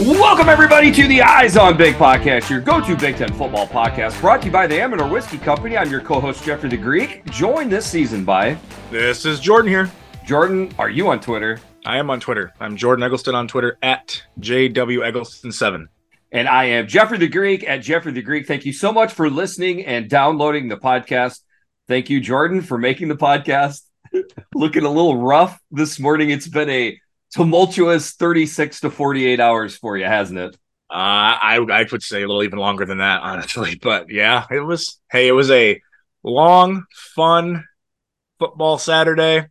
Welcome, everybody, to the Eyes on Big podcast, your go to Big Ten football podcast, brought to you by the Amador Whiskey Company. I'm your co host, Jeffrey the Greek, joined this season by This is Jordan here. Jordan. Are you on Twitter? I am on Twitter. I'm Jordan Eggleston on Twitter at JW Eggleston7. And I am Jeffrey the Greek at Jeffrey the Greek. Thank you so much for listening and downloading the podcast. Thank you, Jordan, for making the podcast. Looking a little rough this morning. It's been a tumultuous 36 to 48 hours for you, hasn't it? Uh, I I would say a little even longer than that, honestly. But yeah, it was. Hey, it was a long, fun football Saturday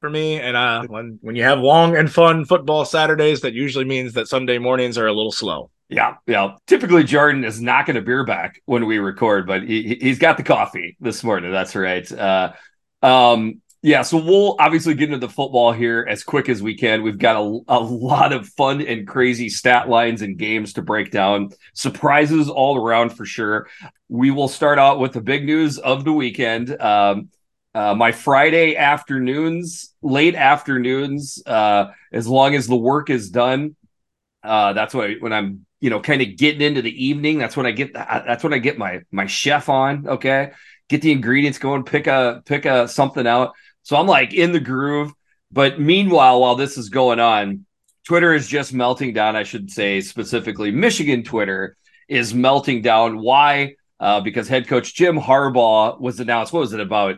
for me. And uh, when when you have long and fun football Saturdays, that usually means that Sunday mornings are a little slow. Yeah, yeah. Typically, Jordan is knocking a beer back when we record, but he he's got the coffee this morning. That's right. Uh, um, yeah, so we'll obviously get into the football here as quick as we can. We've got a, a lot of fun and crazy stat lines and games to break down, surprises all around for sure. We will start out with the big news of the weekend. Um, uh, my Friday afternoons, late afternoons, uh, as long as the work is done, uh, that's when, I, when I'm, you know, kind of getting into the evening. That's when I get, that's when I get my my chef on. Okay, get the ingredients going, pick a pick a something out. So I'm like in the groove. But meanwhile, while this is going on, Twitter is just melting down. I should say specifically, Michigan Twitter is melting down. Why? Uh, because head coach Jim Harbaugh was announced. What was it about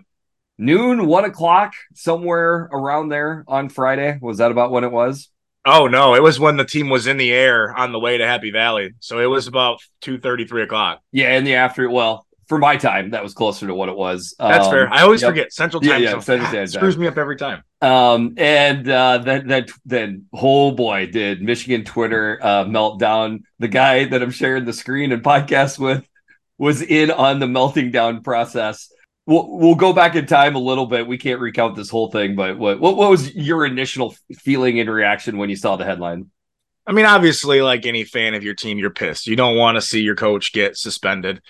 noon, one o'clock, somewhere around there on Friday? Was that about when it was? Oh no, it was when the team was in the air on the way to Happy Valley. So it was about two thirty, three o'clock. Yeah, in the after. Well, for my time, that was closer to what it was. That's Um, fair. I always yep. forget Central Time. Yeah, yeah. Central God, screws me up every time. Um, and uh, then then then oh boy, did Michigan Twitter uh, melt down. The guy that I'm sharing the screen and podcast with was in on the melting down process. We'll, we'll go back in time a little bit. We can't recount this whole thing, but what what, what was your initial feeling and reaction when you saw the headline? I mean, obviously, like any fan of your team, you're pissed. You don't want to see your coach get suspended.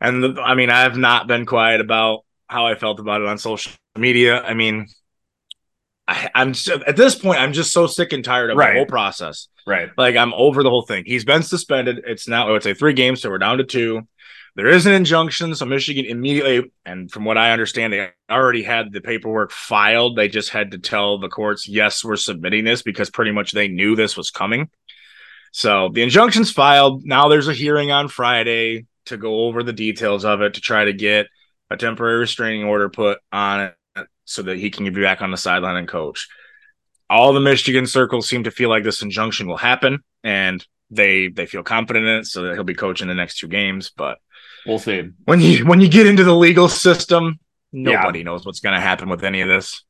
And the, I mean, I have not been quiet about how I felt about it on social media. I mean, I, I'm so, at this point, I'm just so sick and tired of Right. the whole process. Right. Like, I'm over the whole thing. He's been suspended. It's now, I would say three games, so we're down to two. There is an injunction, so Michigan immediately, and from what I understand, they already had the paperwork filed. They just had to tell the courts, yes, we're submitting this because pretty much they knew this was coming. So the injunction's filed. Now there's a hearing on Friday to go over the details of it to try to get a temporary restraining order put on it so that he can be back on the sideline and coach. All the Michigan circles seem to feel like this injunction will happen, and they they feel confident in it, so that he'll be coaching the next two games. But We'll see. when you when you get into the legal system, Yeah. nobody knows what's going to happen with any of this.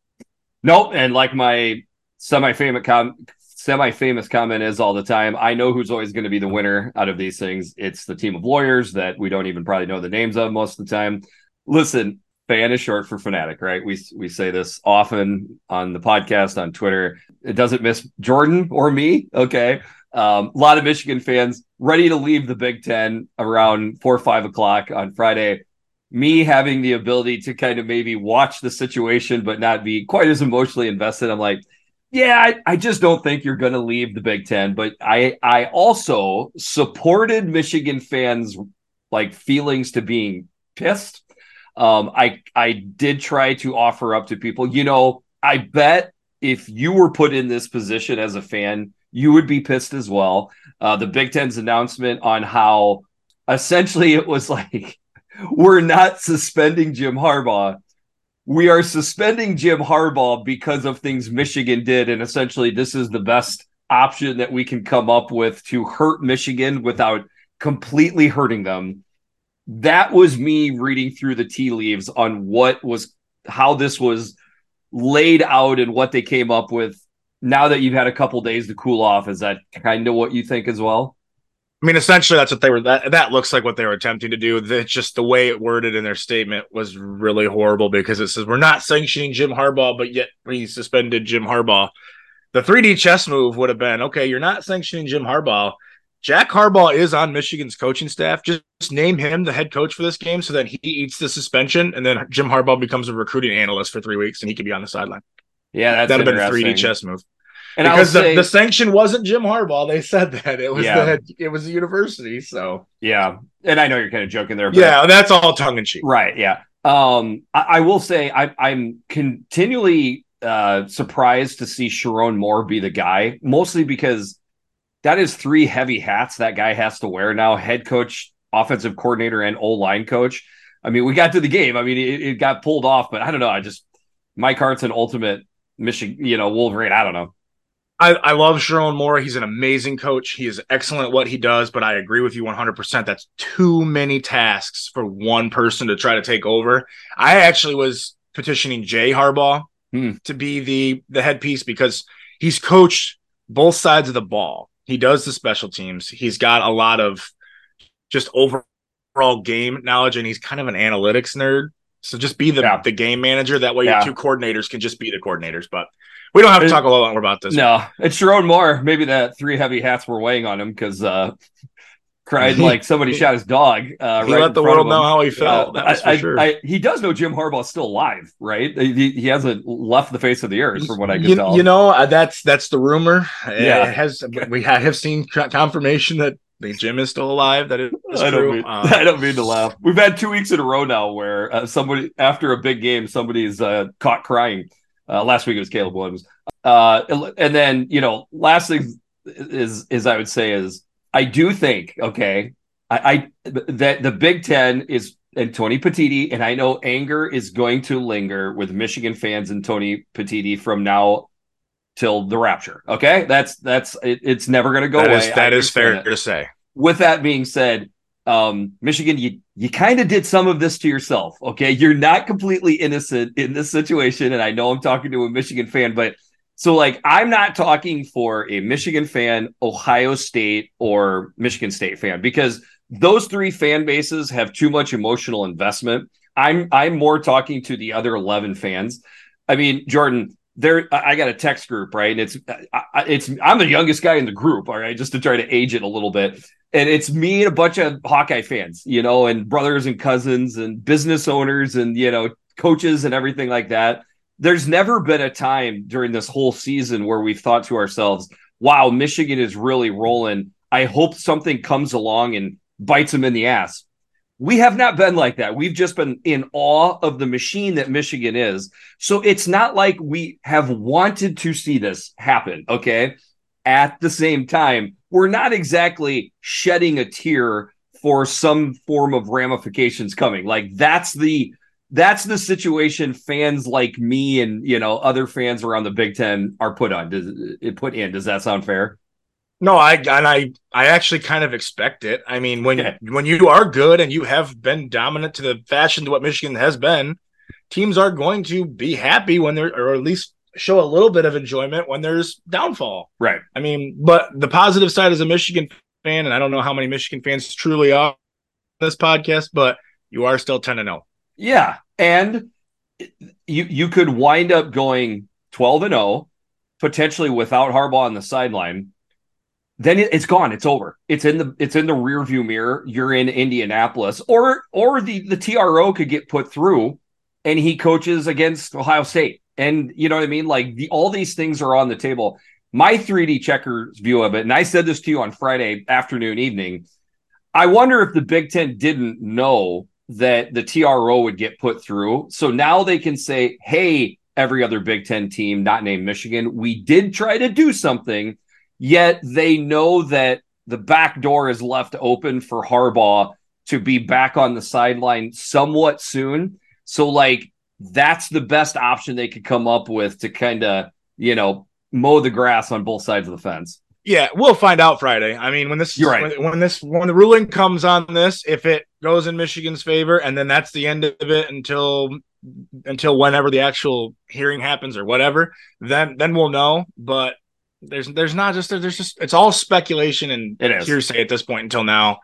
Nope. And like my semi-famous com- semi-famous comment is all the time, I know who's always going to be the winner out of these things. It's the team of lawyers that we don't even probably know the names of most of the time. Listen, fan is short for fanatic, right? We we say this often on the podcast on Twitter. It doesn't miss Jordan or me. Okay. Um, a lot of Michigan fans ready to leave the Big Ten around four or five o'clock on Friday me having the ability to kind of maybe watch the situation but not be quite as emotionally invested i'm like yeah i, I just don't think you're going to leave the big 10 but i i also supported michigan fans like feelings to being pissed um i i did try to offer up to people you know i bet if you were put in this position as a fan you would be pissed as well uh the big ten's announcement on how essentially it was like we're not suspending Jim Harbaugh. We are suspending Jim Harbaugh because of things Michigan did. And essentially, this is the best option that we can come up with to hurt Michigan without completely hurting them. That was me reading through the tea leaves on what was how this was laid out and what they came up with. Now that you've had a couple days to cool off, is that kind of what you think as well? I mean, essentially, that's what they were. That that looks like what they were attempting to do. It's just the way it worded in their statement was really horrible because it says we're not sanctioning Jim Harbaugh, but yet we suspended Jim Harbaugh. The 3D chess move would have been okay. You're not sanctioning Jim Harbaugh. Jack Harbaugh is on Michigan's coaching staff. Just, name him the head coach for this game, so that he eats the suspension, and then Jim Harbaugh becomes a recruiting analyst for three weeks, and he could be on the sideline. Yeah, that's That'd have been a 3D chess move. And because the, say, the sanction wasn't Jim Harbaugh. They said that it was Yeah. the it was the university. So yeah, and I know you're kind of joking there, but yeah, that's all tongue in cheek. Right. Yeah. Um, I, I will say I, I'm continually uh, surprised to see Sherrone Moore be the guy, mostly because that is three heavy hats that guy has to wear now: head coach, offensive coordinator, and O line coach. I mean, we got to the game. I mean, it, it got pulled off, but I don't know. I just Mike Hart's an ultimate Michigan, you know, Wolverine. I don't know. I, I love Sherrone Moore. He's an amazing coach. He is excellent at what he does, but I agree with you 100%. That's too many tasks for one person to try to take over. I actually was petitioning Jay Harbaugh Hmm. to be the the headpiece because he's coached both sides of the ball. He does the special teams. He's got a lot of just overall game knowledge, and he's kind of an analytics nerd. So just be the, Yeah. the game manager. That way, Yeah. your two coordinators can just be the coordinators. But we don't have to talk a lot more about this. No, it's Sherrone Moore. Maybe that three heavy hats were weighing on him because uh, cried like somebody shot his dog. Uh, he right let the world know how he felt. Uh, I- sure. I- he does know Jim Harbaugh's still alive, right? He, he hasn't left the face of the earth, from what I can you, tell. you know, uh, that's that's the rumor. Yeah. It has we have seen confirmation that the Jim is still alive. That is I don't, true. mean, Um, I don't mean to laugh. We've had two weeks in a row now where uh, somebody, after a big game, somebody's uh, caught crying. Uh, last week it was Caleb Williams. Uh, and then, you know, last thing is, is I would say is I do think, okay, I, I that the Big Ten is and Tony Petitti, and I know anger is going to linger with Michigan fans and Tony Petitti from now till the rapture. Okay, that's that's it, it's never going to go that away. is that is fair it to say. with that being said, um, Michigan, you you kind of did some of this to yourself. Okay, you're not completely innocent in this situation, and I know I'm talking to a Michigan fan, but so like I'm not talking for a Michigan fan, Ohio State, or Michigan State fan because those three fan bases have too much emotional investment. I'm I'm more talking to the other 11 fans. I mean, Jordan, there I got a text group, right? And it's I- it's I'm the youngest guy in the group, all right, just to try to age it a little bit. And it's me and a bunch of Hawkeye fans, you know, and brothers and cousins and business owners and you know, coaches and everything like that. There's never been a time during this whole season where we've thought to ourselves, wow, Michigan is really rolling. I hope something comes along and bites them in the ass. We have not been like that. We've just been in awe of the machine that Michigan is. So it's not like we have wanted to see this happen. Okay. At the same time, we're not exactly shedding a tear for some form of ramifications coming. Like that's the that's the situation fans like me and you know other fans around the Big Ten are put on. Does it put in? Does that sound fair? No, I and I I actually kind of expect it. I mean, when Okay. when you are good and you have been dominant to the fashion to what Michigan has been, teams are going to be happy when they're or at least show a little bit of enjoyment when there's downfall. Right. I mean, but the positive side as a Michigan fan, and I don't know how many Michigan fans truly are on this podcast, but you are still 10 and oh. 0. Yeah, and you you could wind up going twelve and zero, potentially without Harbaugh on the sideline. Then it, it's gone. It's over. It's in the it's in the rear view mirror. You're in Indianapolis, or or the the TRO could get put through, and he coaches against Ohio State, and you know what I mean. Like the all these things are on the table. My 3D checkers view of it, and I said this to you on Friday afternoon, evening. I wonder if the Big Ten didn't know that the TRO would get put through. So now they can say, hey, every other Big Ten team, not named Michigan, we did try to do something, yet they know that the back door is left open for Harbaugh to be back on the sideline somewhat soon. So, like, that's the best option they could come up with to kind of, you know, mow the grass on both sides of the fence. Yeah, we'll find out Friday. I mean, when this You're right. when, when this when the ruling comes on this, if it goes in Michigan's favor, and then that's the end of it until until whenever the actual hearing happens or whatever, then then we'll know. But there's there's not just there's just it's all speculation and It is. hearsay at this point until now.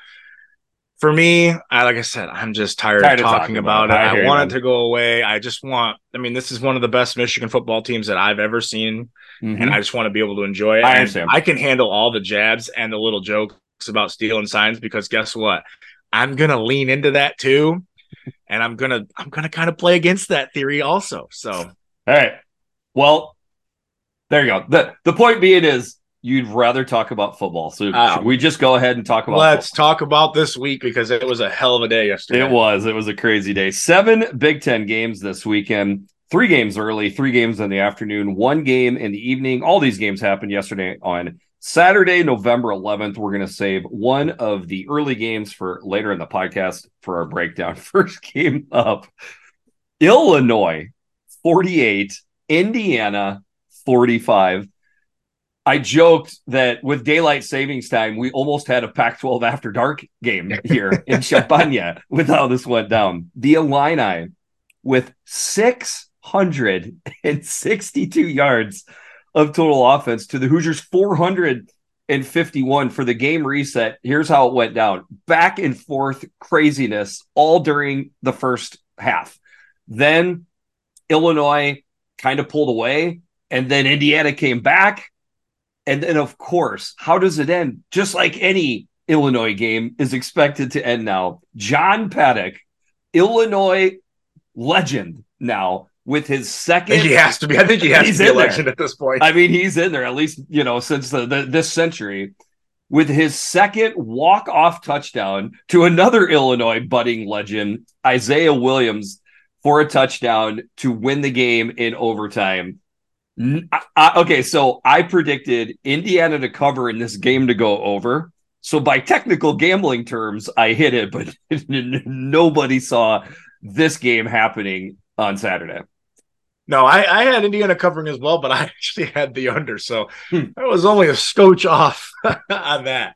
For me, I like I said, I'm just tired, Tired of talking, talking about, about it. I I want man. it to go away. I just want. I mean, this is one of the best Michigan football teams that I've ever seen mm-hmm. and I just want to be able to enjoy it. I understand. I can handle all the jabs and the little jokes about stealing signs because guess what? I'm gonna lean into that too, and I'm gonna I'm gonna kind of play against that theory also. So All right. Well, There you go. The the point being is you'd rather talk about football. So Uh, we just go ahead and talk about Let's football? talk about this week because it was a hell of a day yesterday. It was. It was a crazy day. Seven Big Ten games this weekend. Three games early, three games in the afternoon, one game in the evening. All these games happened yesterday on Saturday, November 11th. We're going to save one of the early games for later in the podcast for our breakdown. First game up Illinois 48, Indiana 45. I joked that with daylight savings time, we almost had a Pac 12 after dark game here in Champaign with how this went down. The Illini with 662 yards of total offense to the Hoosiers 451 for the game reset. Here's how it went down back and forth craziness all during the first half. Then Illinois kind of pulled away, and then Indiana came back. And then, of course, how does it end? Just like any Illinois game is expected to end now. John Paddock, Illinois legend now, with his second. he has to be. I think he has He's to be in there. at this point. I mean, he's in there at least, you know, since the, the this century with his second walk-off touchdown to another Illinois budding legend, Isaiah Williams, for a touchdown to win the game in overtime. I- I- okay, so I predicted Indiana to cover in this game to go over. So by technical gambling terms, I hit it, but nobody saw this game happening on Saturday. No, I, I had Indiana covering as well, but I actually had the under, so Hmm. I was only a scotch off on that.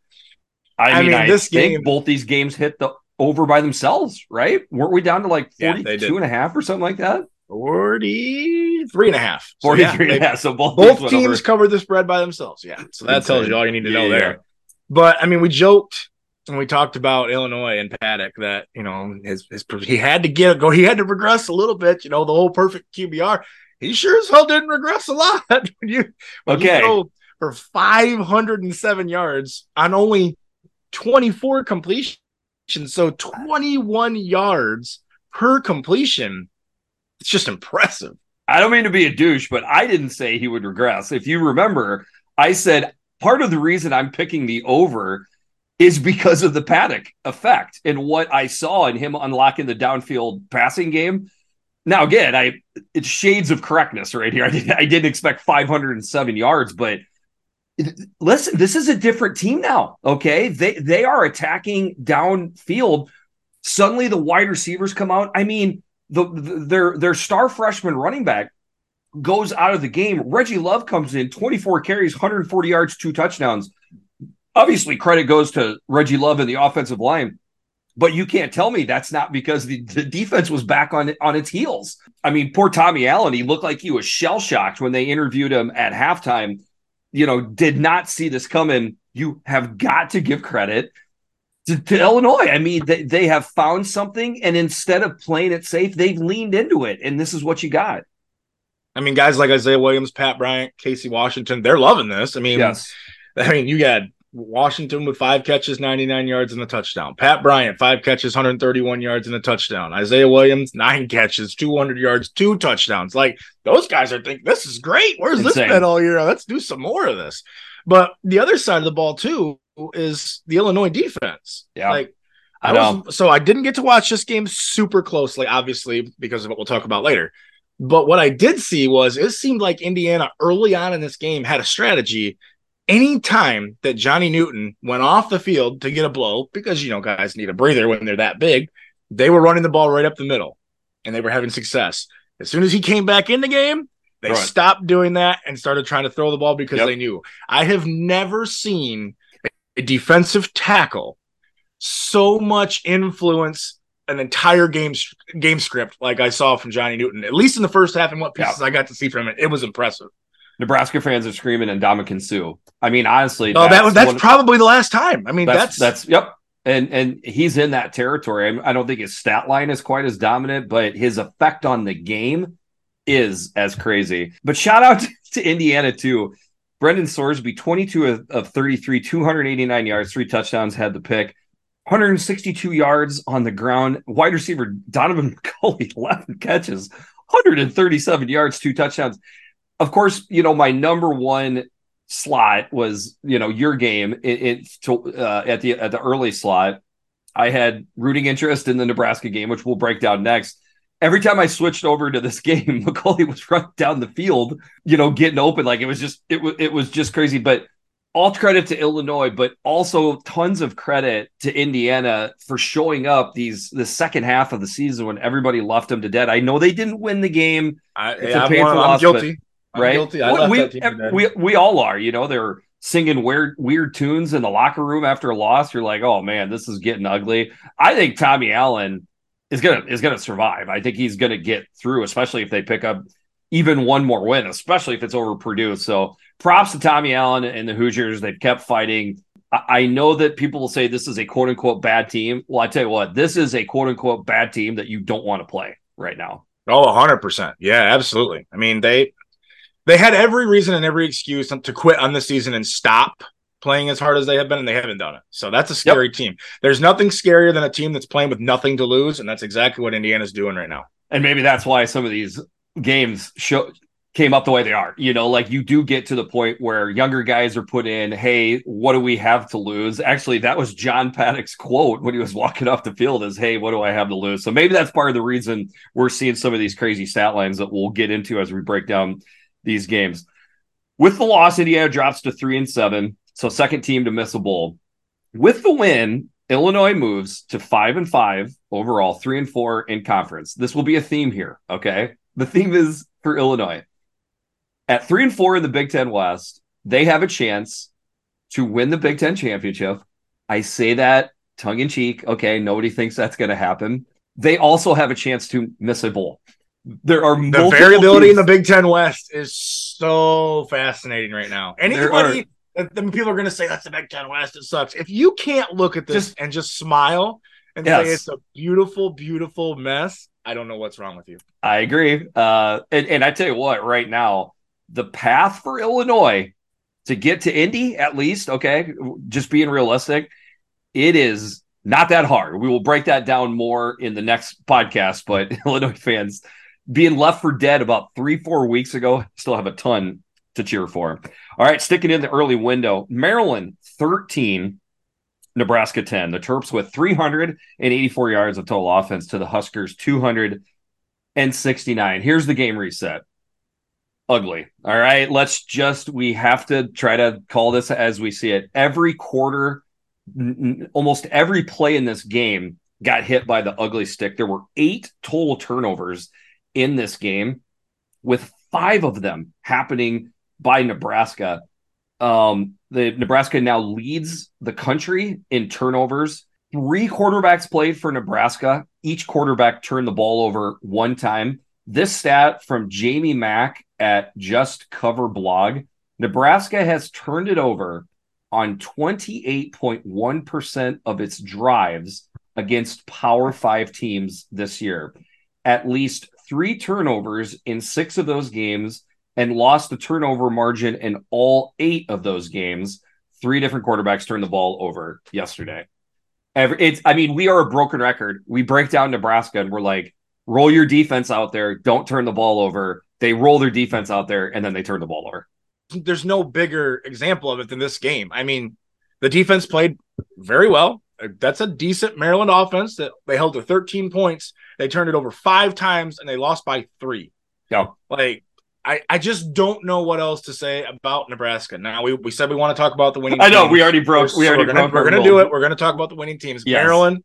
I, I mean, mean, I this think game- both these games hit the over by themselves, right? Weren't we down to like Yeah, 42 they did. and a half or something like that? 43 and a half. So, 43 yeah, and a half. So both, both teams over. covered the spread by themselves. Yeah. So that tells you all you need to know Yeah. there. But I mean, we joked and we talked about Illinois and Paddock that, you know, his, his he had to get go, he had to regress a little bit, you know, the whole perfect QBR. He sure as hell didn't regress a lot. when you, when you Okay. throw for 507 yards on only 24 completions. So 21 yards per completion. It's just impressive. I don't mean to be a douche, but I didn't say he would regress. If you remember, I said part of the reason I'm picking the over is because of the Paddock effect and what I saw in him unlocking the downfield passing game. Now, again, I it's shades of correctness right here. I, did, I didn't expect 507 yards, but listen, this is a different team now. Okay, they they are attacking downfield. Suddenly, the wide receivers come out. I mean, the, the their their star freshman running back goes out of the game. Reggie Love comes in, 24 carries, 140 yards, two touchdowns. Obviously, credit goes to Reggie Love and the offensive line, but you can't tell me that's not because the, the defense was back on on its heels. I mean, poor Tommy Allen, he looked like he was shell shocked when they interviewed him at halftime. You know, did not see this coming. You have got to give credit to, to Illinois. I mean, they, they have found something, and instead of playing it safe, they've leaned into it, and this is what you got. I mean, guys like Isaiah Williams, Pat Bryant, Casey Washington, they're loving this. I mean, Yes. I mean, you got Washington with five catches, 99 yards and a touchdown. Pat Bryant, five catches, 131 yards and a touchdown. Isaiah Williams, nine catches, 200 yards, two touchdowns. Like those guys are thinking, this is great. Where's this Insane. been all year? Let's do some more of this. But the other side of the ball, too, is the Illinois defense. Yeah. Like, I I was, so I didn't get to watch this game super closely, obviously, because of what we'll talk about later. But what I did see was it seemed like Indiana early on in this game had a strategy. Any time that Johnny Newton went off the field to get a blow, because you know guys need a breather when they're that big, they were running the ball right up the middle, and they were having success. As soon as he came back in the game, they stopped doing that and started trying to throw the ball because Yep. they knew. I have never seen a defensive tackle so much influence an entire game game script like I saw from Johnny Newton, at least in the first half and what pieces I got to see from it. It was impressive. Nebraska fans are screaming and Ndamukong Suh. I mean, honestly, Oh, that was that's probably the last time. I mean, that's, that's that's yep. And and he's in that territory. I don't think his stat line is quite as dominant, but his effect on the game is as crazy. But shout out to Indiana too. Brendan Sorsby, 22 of, of 33, 289 yards, three touchdowns, had the pick. 162 yards on the ground. Wide receiver Donovan McCulley, 11 catches, 137 yards, two touchdowns. of course, you know, my number one slot was, you know, your game it, it to, uh, at the at the early slot. I had rooting interest in the Nebraska game, which we'll break down next. Every time I switched over to this game, McCulley was running down the field, you know, getting open. Like it was just it was it was just crazy. But all credit to Illinois, but also tons of credit to Indiana for showing up these the second half of the season when everybody left them to dead. I know they didn't win the game. I, it's yeah, a painful I'm, loss, I'm guilty. But, right? Guilty. we, we, we all are. You know, they're singing weird weird tunes in the locker room after a loss. You're like, oh man, this is getting ugly. I think Tommy Allen is gonna is gonna survive. I think he's gonna get through, especially if they pick up even one more win, especially if it's over Purdue. So props to Tommy Allen and the Hoosiers. They've kept fighting. I know that people will say this is a quote unquote bad team. Well, I tell you what, this is a quote unquote bad team that you don't want to play right now. Oh, 100%. Yeah, absolutely. I mean, they they had every reason and every excuse to quit on the season and stop playing as hard as they have been, and they haven't done it. So that's a scary yep. team. There's nothing scarier than a team that's playing with nothing to lose, and that's exactly what Indiana's doing right now. And maybe that's why some of these games show came up the way they are. You know, like you do get to the point where younger guys are put in, hey, what do we have to lose? Actually, that was John Paddock's quote when he was walking off the field is, hey, what do I have to lose? So maybe that's part of the reason we're seeing some of these crazy stat lines that we'll get into as we break down these games. With the loss, Indiana drops to three and seven. So second team to miss a bowl. With the win, Illinois moves to five and five overall, three and four in conference. This will be a theme here. Okay. The theme is for Illinois at three and four in the Big Ten West, they have a chance to win the Big Ten championship. I say that tongue in cheek. Okay, nobody thinks that's going to happen. They also have a chance to miss a bowl. There are the variability teams. in the Big Ten West is so fascinating right now. Anybody, then people are going to say that's the Big Ten West. It sucks. If you can't look at this just, and just smile and yes. say it's a beautiful, beautiful mess, I don't know what's wrong with you. I agree. Uh, and, and I tell you what, right now, the path for Illinois to get to Indy, at least, okay, just being realistic, it is not that hard. We will break that down more in the next podcast, but Illinois fans being left for dead about three, four weeks ago, still have a ton to cheer for. All right, sticking in the early window, Maryland 13, Nebraska 10. The Terps with 384 yards of total offense to the Huskers 269. Here's the game reset ugly. All right. Let's just, we have to try to call this as we see it. Every quarter, n- almost every play in this game got hit by the ugly stick. There were eight total turnovers in this game, with five of them happening by Nebraska. Um, the Nebraska now leads the country in turnovers. Three quarterbacks played for Nebraska. Each quarterback turned the ball over one time. This stat from Jamie Mack at Just Cover blog Nebraska has turned it over on 28.1% of its drives against Power Five teams this year. At least three turnovers in six of those games and lost the turnover margin in all eight of those games. Three different quarterbacks turned the ball over yesterday. Every, it's, I mean, we are a broken record. We break down Nebraska and we're like, roll your defense out there. Don't turn the ball over. They roll their defense out there and then they turn the ball over. There's no bigger example of it than this game. I mean, the defense played very well. That's a decent Maryland offense that they held to 13 points. They turned it over five times and they lost by three. Yeah. Like, I, I just don't know what else to say about Nebraska. Now we, we said we want to talk about the winning. Teams. I know teams. we already broke. We already we're gonna, broke. We're going to do it. We're going to talk about the winning teams. Yes. Maryland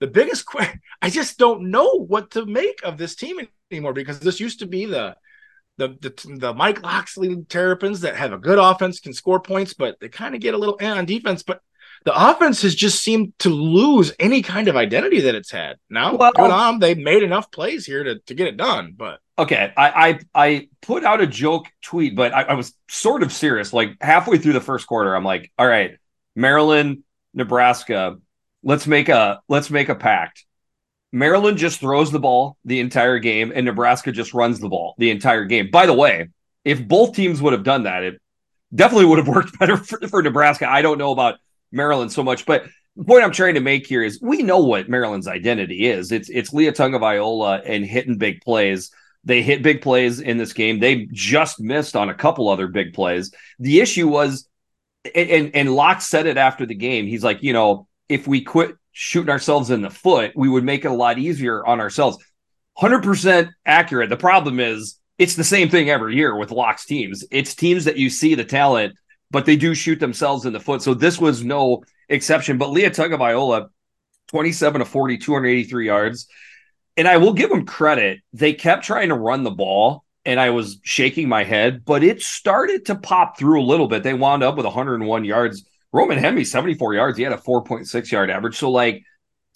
the biggest question I just don't know what to make of this team anymore because this used to be the the the, the Mike Locksley Terrapins that have a good offense, can score points, but they kind of get a little on defense. But the offense has just seemed to lose any kind of identity that it's had. Now, well, good on, they made enough plays here to, to get it done. But okay, I I, I put out a joke tweet, but I, I was sort of serious. Like halfway through the first quarter, I'm like, all right, Maryland, Nebraska, let's make a let's make a pact. Maryland just throws the ball the entire game, and Nebraska just runs the ball the entire game. By the way, if both teams would have done that, it definitely would have worked better for, for Nebraska. I don't know about Maryland so much, but the point I'm trying to make here is we know what Maryland's identity is. It's it's Taulia Tagovailoa and hitting big plays. They hit big plays in this game. They just missed on a couple other big plays. The issue was, and and Locke said it after the game. He's like, you know, if we quit shooting ourselves in the foot, we would make it a lot easier on ourselves. 100% accurate. The problem is it's the same thing every year with Locke's teams. It's teams that you see the talent, but they do shoot themselves in the foot. So this was no exception. But Tua Tagovailoa, 27 to 40, 283 yards. And I will give them credit. They kept trying to run the ball, and I was shaking my head, but it started to pop through a little bit. They wound up with 101 yards. Roman Hemby, 74 yards. He had a 4.6 yard average. So, like,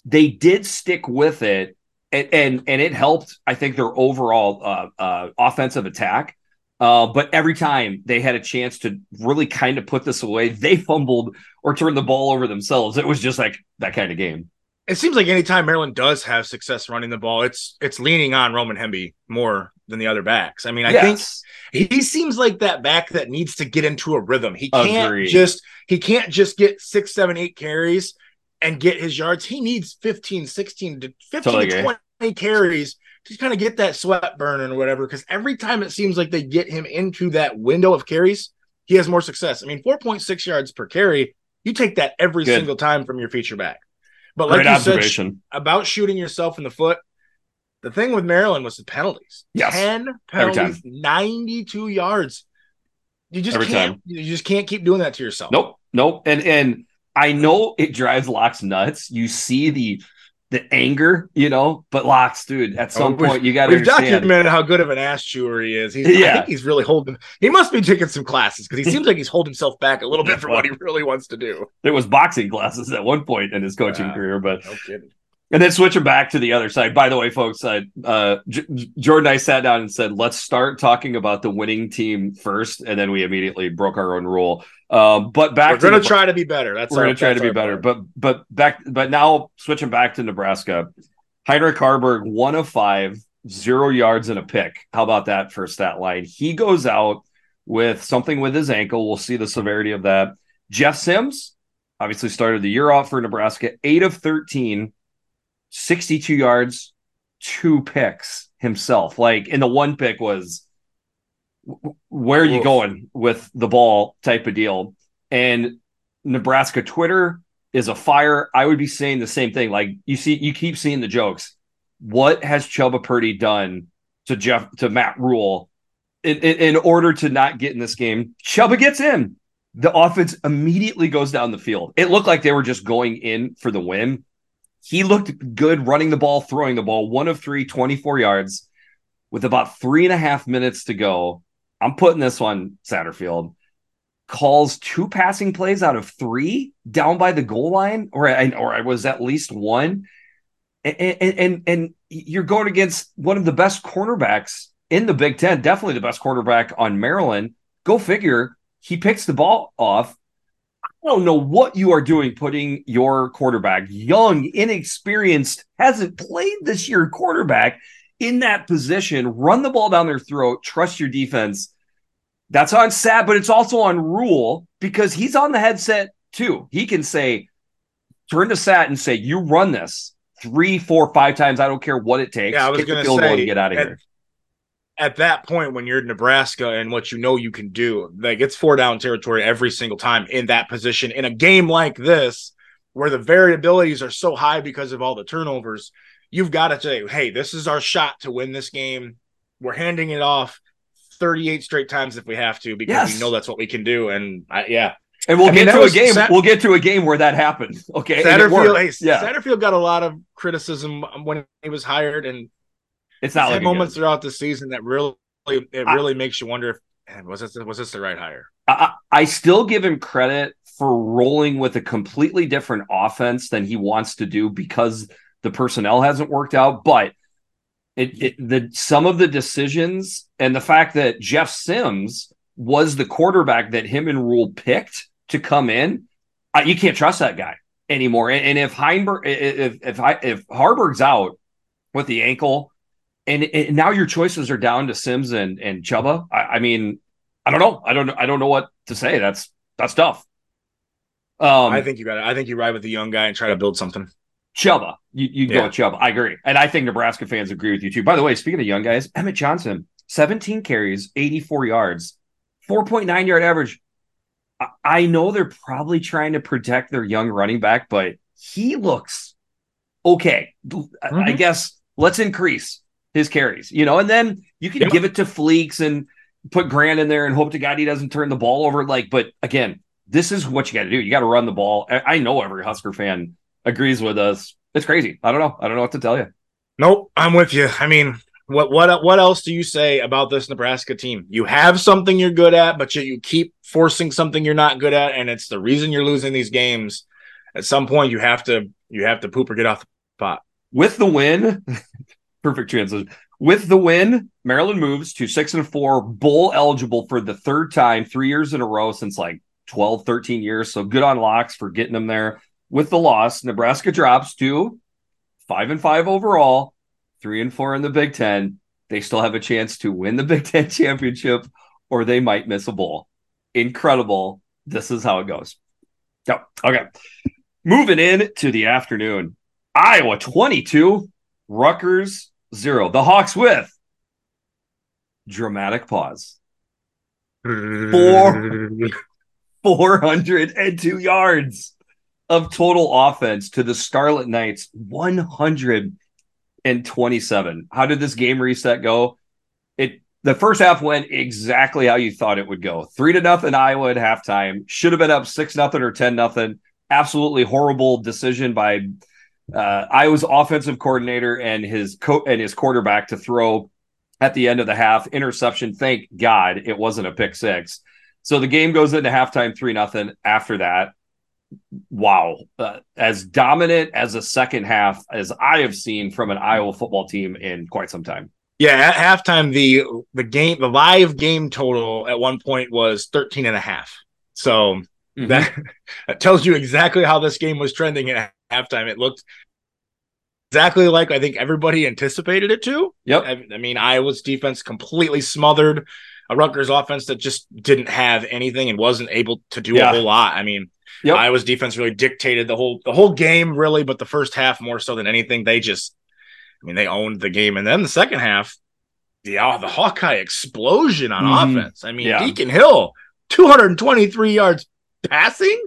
they did stick with it and and, and it helped. I think their overall uh, uh, offensive attack. Uh, but every time they had a chance to really kind of put this away, they fumbled or turned the ball over themselves. It was just like that kind of game. It seems like anytime Maryland does have success running the ball, it's it's leaning on Roman Hemby more than the other backs. I mean, I yes. think he seems like that back that needs to get into a rhythm. He can't Agreed. just he can't just get six, seven, eight carries and get his yards. He needs 15, 16 to 15 totally to 20 carries to kind of get that sweat burning or whatever. Because every time it seems like they get him into that window of carries, he has more success. I mean, 4.6 yards per carry, you take that every Good. single time from your feature back. But like Great you said about shooting yourself in the foot, the thing with Maryland was the penalties. Yes. 10 penalties, 92 yards. You just Every can't time. you just can't keep doing that to yourself. Nope. Nope. And and I know it drives Locks nuts. You see the the anger, you know, but Locks, dude, at some oh, point you got to We've documented how good of an ass chewer he is. He's, yeah. I think he's really holding. He must be taking some classes because he seems like he's holding himself back a little bit from what he really wants to do. There was boxing classes at one point in his coaching career, but no kidding. And then switching back to the other side. By the way, folks, uh, uh, J- Jordan and I sat down and said, let's start talking about the winning team first. And then we immediately broke our own rule. Um, but back we're going to try to be better. That's we're going to try to be better. But but back but now switching back to Nebraska, Heinrich Haarberg, one of five, zero yards and a pick. How about that for a stat line? He goes out with something with his ankle. We'll see the severity of that. Jeff Sims obviously started the year off for Nebraska, eight of 13 62 yards, two picks himself. Like, and the one pick was where are you Oof. going with the ball type of deal. And Nebraska Twitter is a fire. I would be saying the same thing. Like you see, you keep seeing the jokes. What has Chubba Purdy done to Jeff to Matt Rhule in, in, in order to not get in this game? Chubba gets in. The offense immediately goes down the field. It looked like they were just going in for the win. He looked good running the ball, throwing the ball, one of three, 24 yards with about three and a half minutes to go. I'm putting this one Satterfield calls two passing plays out of three down by the goal line, or or I was at least one. And, and, and and you're going against one of the best cornerbacks in the Big Ten, definitely the best quarterback on Maryland. Go figure. He picks the ball off, I don't know what you are doing putting your quarterback, young, inexperienced, hasn't played this year quarterback in that position. Run the ball down their throat, trust your defense. That's on Sat, but it's also on Rhule because he's on the headset too. He can say, turn to Sat and say, You run this three, four, five times. I don't care what it takes. Yeah, I was going to say, get out of here at that point when you're Nebraska and what you know you can do, like it's four down territory every single time in that position in a game like this where the variabilities are so high because of all the turnovers. You've got to say, hey, this is our shot to win this game. We're handing it off 38 straight times if we have to because yes. we know that's what we can do. And I, yeah, and we'll I get mean, to a game. Sat- we'll get to a game where that happened. Okay, Satterfield. Hey, yeah. Satterfield got a lot of criticism when he was hired, and it's not like moments good. throughout the season that really it really I, makes you wonder if was this was this the right hire? I, I still give him credit for rolling with a completely different offense than he wants to do because the personnel hasn't worked out. But it, mm-hmm. it the some of the decisions and the fact that Jeff Sims was the quarterback that him and Rhule picked to come in, you can't trust that guy anymore. And, and if Heinberg, if if if Haarberg's out with the ankle, and, and, now your choices are down to Sims and and Chubba. I, I, mean, I don't know. I don't. I don't know what to say. That's that's tough. Um, I think you got. it. I think you ride with the young guy and try to build something. Chubba, You you Yeah. go with Chubba. I agree, and I think Nebraska fans agree with you too. By the way, speaking of young guys, Emmett Johnson, 17 carries, 84 yards, 4.9 yard average. I, I know they're probably trying to protect their young running back, but he looks okay. I- I guess let's increase his carries, you know, and then you can Yep. give it to Fleeks and put Grant in there and hope to God he doesn't turn the ball over. Like, but again, this is what you got to do. You got to run the ball. I, I know every Husker fan agrees with us. It's crazy. I don't know. I don't know what to tell you. Nope, I'm with you. I mean, what what what else do you say about this Nebraska team? You have something you're good at, but you, you keep forcing something you're not good at, and it's the reason you're losing these games. At some point, you have to you have to poop or get off the pot. With the win, perfect transition. With the win, Maryland moves to six and four, bowl eligible for the third time, three years in a row since like 12, 13 years. So good on locks for getting them there. With the loss, Nebraska drops to five and five overall, three and four in the Big Ten. They still have a chance to win the Big Ten championship, or they might miss a bowl. Incredible. This is how it goes. Oh, okay. Moving in to the afternoon. Iowa 22, Rutgers 0. The Hawks with dramatic pause. Four. 402 yards of total offense to the Scarlet Knights 127. How did this game reset go? It the first half went exactly how you thought it would go. 3 to nothing Iowa at halftime. Should have been up 6 nothing or 10 nothing. Absolutely horrible decision by uh, Iowa's offensive coordinator and his co- and his quarterback to throw at the end of the half interception. Thank God it wasn't a pick six. So the game goes into halftime three nothing. After that, wow, uh, as dominant as a second half as I have seen from an Iowa football team in quite some time. Yeah, at halftime, the the game, the live game total at one point was 13 and a half. So Mhm. that, that tells you exactly how this game was trending at halftime. It looked exactly like I think everybody anticipated it to. Yep. I, I mean, Iowa's defense completely smothered a Rutgers offense that just didn't have anything and wasn't able to do Yeah. a whole lot. I mean, Yep. Iowa's defense really dictated the whole the whole game, really, but the first half more so than anything, they just, I mean, they owned the game, and then the second half, the uh, the Hawkeye explosion on Mhm. offense. I mean, Yeah. Deacon Hill, two hundred and twenty three yards passing.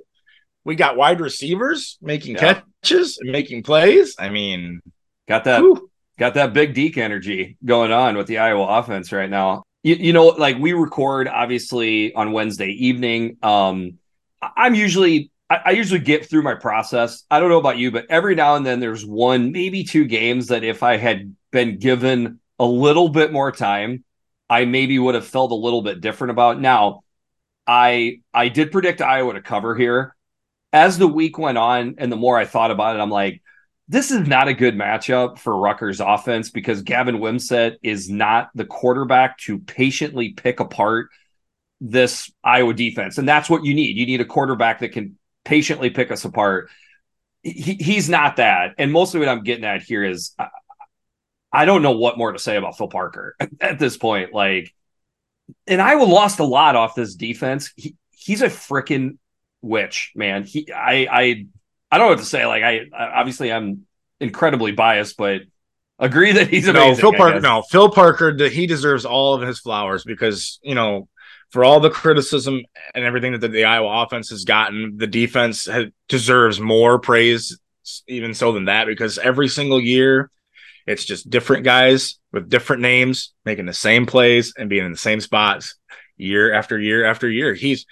We got wide receivers making Yeah. catches, and making plays. I mean, Got that whew. got that big Deke energy going on with the Iowa offense right now. You, you know, like we record obviously on Wednesday evening. Um, I'm usually I, I usually get through my process. I don't know about you, but every now and then there's one, maybe two games that if I had been given a little bit more time, I maybe would have felt a little bit different about. Now, I I did predict Iowa to cover here. As the week went on, and the more I thought about it, I'm like, this is not a good matchup for Rutgers offense because Gavin Wimsatt is not the quarterback to patiently pick apart this Iowa defense. And that's what you need. You need a quarterback that can patiently pick us apart. He, he's not that. And mostly what I'm getting at here is I, don't know what more to say about Phil Parker at this point. Like, and Iowa lost a lot off this defense. He, he's a freaking witch, man. He, I, I, I don't know what to say. Like, I, I obviously I'm incredibly biased, but agree that he's amazing. no, Phil Parker. No, Phil Parker. He deserves all of his flowers because you know, for all the criticism and everything that the, the Iowa offense has gotten, the defense ha deserves more praise, even so than that, because every single year, it's just different guys with different names making the same plays and being in the same spots year after year after year. He's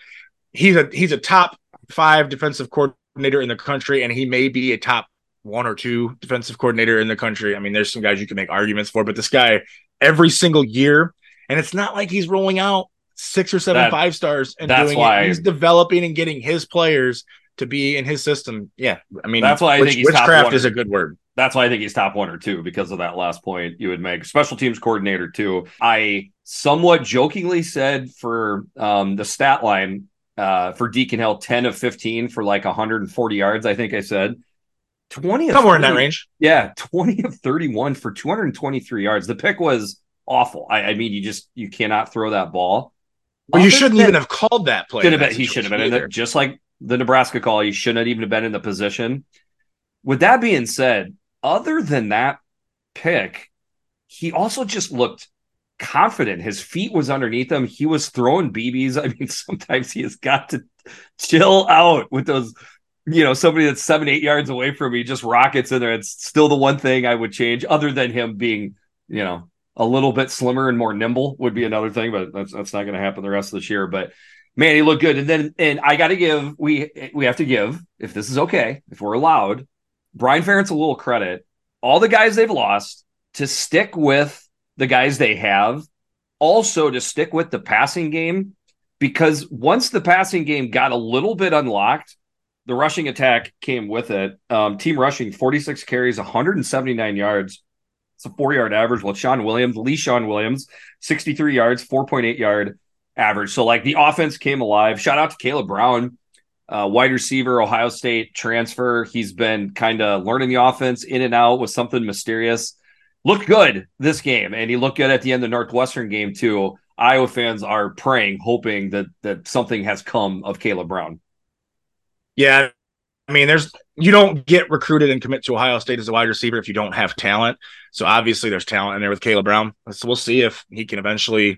he's a he's a top five defensive coordinator in the country, and he may be a top one or two defensive coordinator in the country. I mean, there's some guys you can make arguments for, but this guy every single year, and it's not like he's rolling out six or seven That- five stars and that's doing why- it. He's developing and getting his players to be in his system. Yeah, I mean, That's why I witch- think he's witchcraft is a good word. That's why I think he's top one or two because of that last point you would make. Special teams coordinator too. I somewhat jokingly said for um, the stat line uh, for Deacon Hill, ten of fifteen for like 140 yards. I think I said twenty of Somewhere in that range. Yeah, 20 of 31 for 223 yards. The pick was awful. I, I mean, you just you cannot throw that ball. Well, you shouldn't even have called that play. that he should have been in either. just like the Nebraska call. He shouldn't even have even been in the position. With that being said, other than that pick, he also just looked confident. His feet was underneath him. He was throwing BBs. I mean, sometimes he has got to chill out with those, you know, somebody that's seven, eight yards away from me just rockets in there. It's still the one thing I would change, other than him being, you know, a little bit slimmer and more nimble would be another thing, but that's that's not going to happen the rest of this year. But man, he looked good. And then and I got to give we we have to give if this is okay, if we're allowed, Brian Ferentz a little credit. All the guys they've lost to stick with the guys they have, also to stick with the passing game, because once the passing game got a little bit unlocked, the rushing attack came with it. Um, team rushing 46 carries, 179 yards. It's a four yard average. Well, Sean Williams, Leshon Williams, 63 yards, 4.8 yard average. So, like, the offense came alive. Shout out to Caleb Brown, uh, wide receiver, Ohio State transfer. He's been kind of learning the offense in and out with something mysterious looked good this game, and he looked good at the end of the Northwestern game too. Iowa fans are praying, hoping that that something has come of Caleb Brown. Yeah, I mean, there's you don't get recruited and commit to Ohio State as a wide receiver if you don't have talent. So obviously, there's talent in there with Caleb Brown. So we'll see if he can eventually.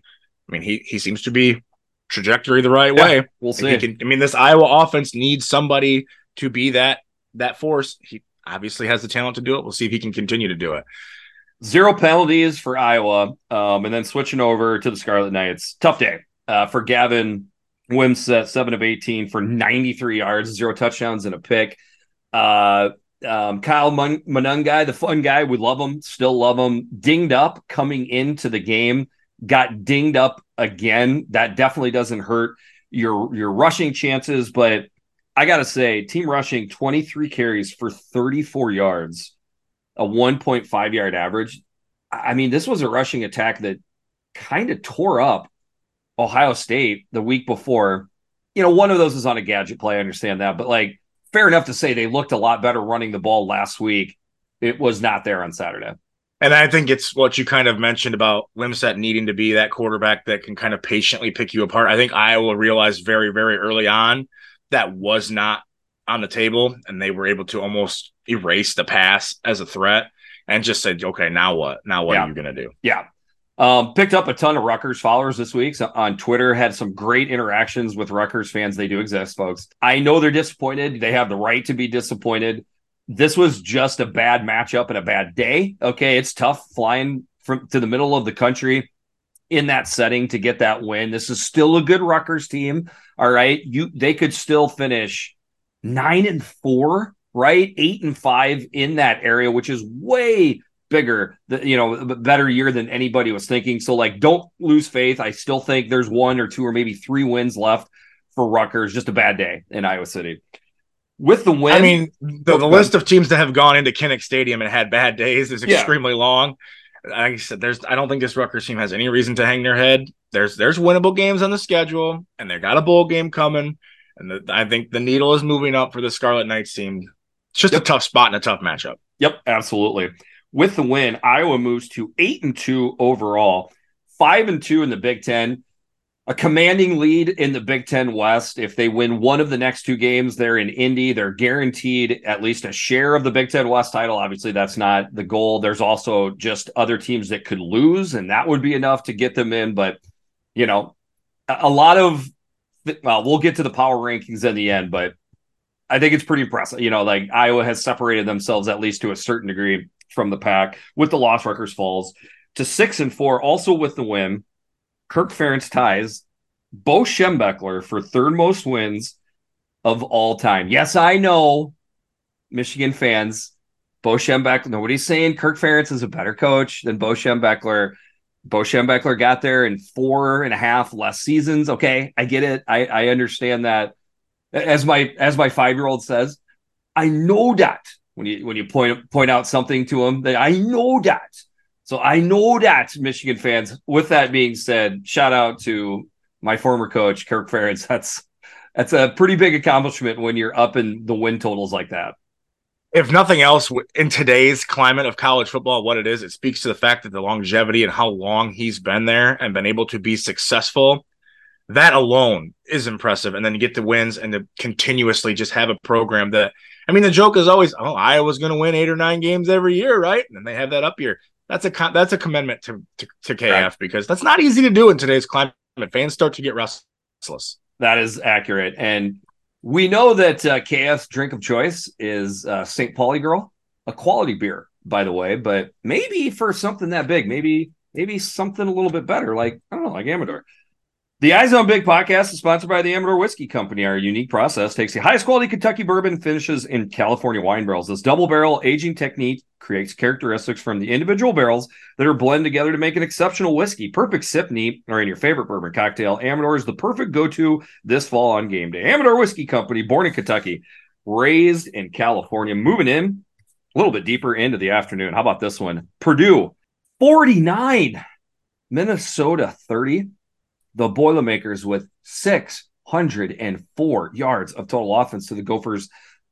I mean, he he seems to be trajectory the right yeah, way. We'll see. Can, I mean, this Iowa offense needs somebody to be that that force. He obviously has the talent to do it. We'll see if he can continue to do it. Zero penalties for Iowa, um, and then switching over to the Scarlet Knights. Tough day uh, for Gavin Wimsatt, seven of 18 for 93 yards, zero touchdowns, and a pick. Uh, um, Kyle Mun- the fun guy, we love him, still love him. Dinged up coming into the game, got dinged up again. That definitely doesn't hurt your your rushing chances, but I gotta say, team rushing 23 carries for 34 yards a 1.5 yard average. I mean, this was a rushing attack that kind of tore up Ohio State the week before. You know, one of those is on a gadget play. I understand that, but like, fair enough to say they looked a lot better running the ball last week. It was not there on Saturday. And I think it's what you kind of mentioned about Wimsatt needing to be that quarterback that can kind of patiently pick you apart. I think Iowa realized very, very early on that was not on the table, and they were able to almost erase the pass as a threat and just said, okay, now what? Now what yeah. are you going to do? Yeah. Um, picked up a ton of Rutgers followers this week so on Twitter. Had some great interactions with Rutgers fans. They do exist, folks. I know they're disappointed. They have the right to be disappointed. This was just a bad matchup and a bad day. Okay, it's tough flying from to the middle of the country in that setting to get that win. This is still a good Rutgers team. All right, you they could still finish nine and four right? Eight and five in that area, which is way bigger, you know, better year than anybody was thinking. So, like, don't lose faith. I still think there's one or two or maybe three wins left for Rutgers. Just a bad day in Iowa City. With the win, I mean, the, oh, the list of teams that have gone into Kinnick Stadium and had bad days is extremely yeah. long. Like I said, there's I don't think this Rutgers team has any reason to hang their head. There's there's winnable games on the schedule, and they got a bowl game coming. And the, I think the needle is moving up for the Scarlet Knights team it's just yep. a tough spot and a tough matchup. Yep, absolutely. With the win, Iowa moves to eight and two overall, five and two in the Big Ten. A commanding lead in the Big Ten West. If they win one of the next two games, they're in Indy. They're guaranteed at least a share of the Big Ten West title. Obviously, that's not the goal. There's also just other teams that could lose, and that would be enough to get them in. But, you know, a lot of, well, we'll get to the power rankings in the end, but I think it's pretty impressive. You know, like Iowa has separated themselves at least to a certain degree from the pack with the loss. Rutgers falls to six and four, also with the win. Kirk Ferentz ties Bo Schembechler for third most wins of all time. Yes, I know, Michigan fans. Bo Schembechler. Nobody's saying Kirk Ferentz is a better coach than Bo Schembechler. Bo Schembechler got there in four and a half less seasons. Okay, I get it. I, I understand that as my as my five year old says, I know that when you when you point point out something to him that I know that. So I know that Michigan fans. With that being said, shout out to my former coach Kirk Ferentz. That's that's a pretty big accomplishment when you're up in the win totals like that. If nothing else, in today's climate of college football, what it is, it speaks to the fact that the longevity and how long he's been there and been able to be successful that alone is impressive. And then you get the wins and to continuously just have a program that I mean, the joke is always, oh, Iowa's going to win eight or nine games every year, right? And they have that up year. That's a that's a commitment to to, to KF right. because that's not easy to do in today's climate. Fans start to get restless. That is accurate, and we know that uh, KF's drink of choice is uh, St. Pauli Girl, a quality beer, by the way. But maybe for something that big, maybe maybe something a little bit better, like I don't know, like Amador. The Eyes on Big podcast is sponsored by the Amador Whiskey Company. Our unique process takes the highest quality Kentucky bourbon finishes in California wine barrels. This double barrel aging technique creates characteristics from the individual barrels that are blended together to make an exceptional whiskey. Perfect sip neat or in your favorite bourbon cocktail. Amador is the perfect go-to this fall on game day. Amador Whiskey Company, born in Kentucky, raised in California, moving in a little bit deeper into the afternoon. How about this one? Purdue 49, Minnesota 30 the Boilermakers with 604 yards of total offense to the Gophers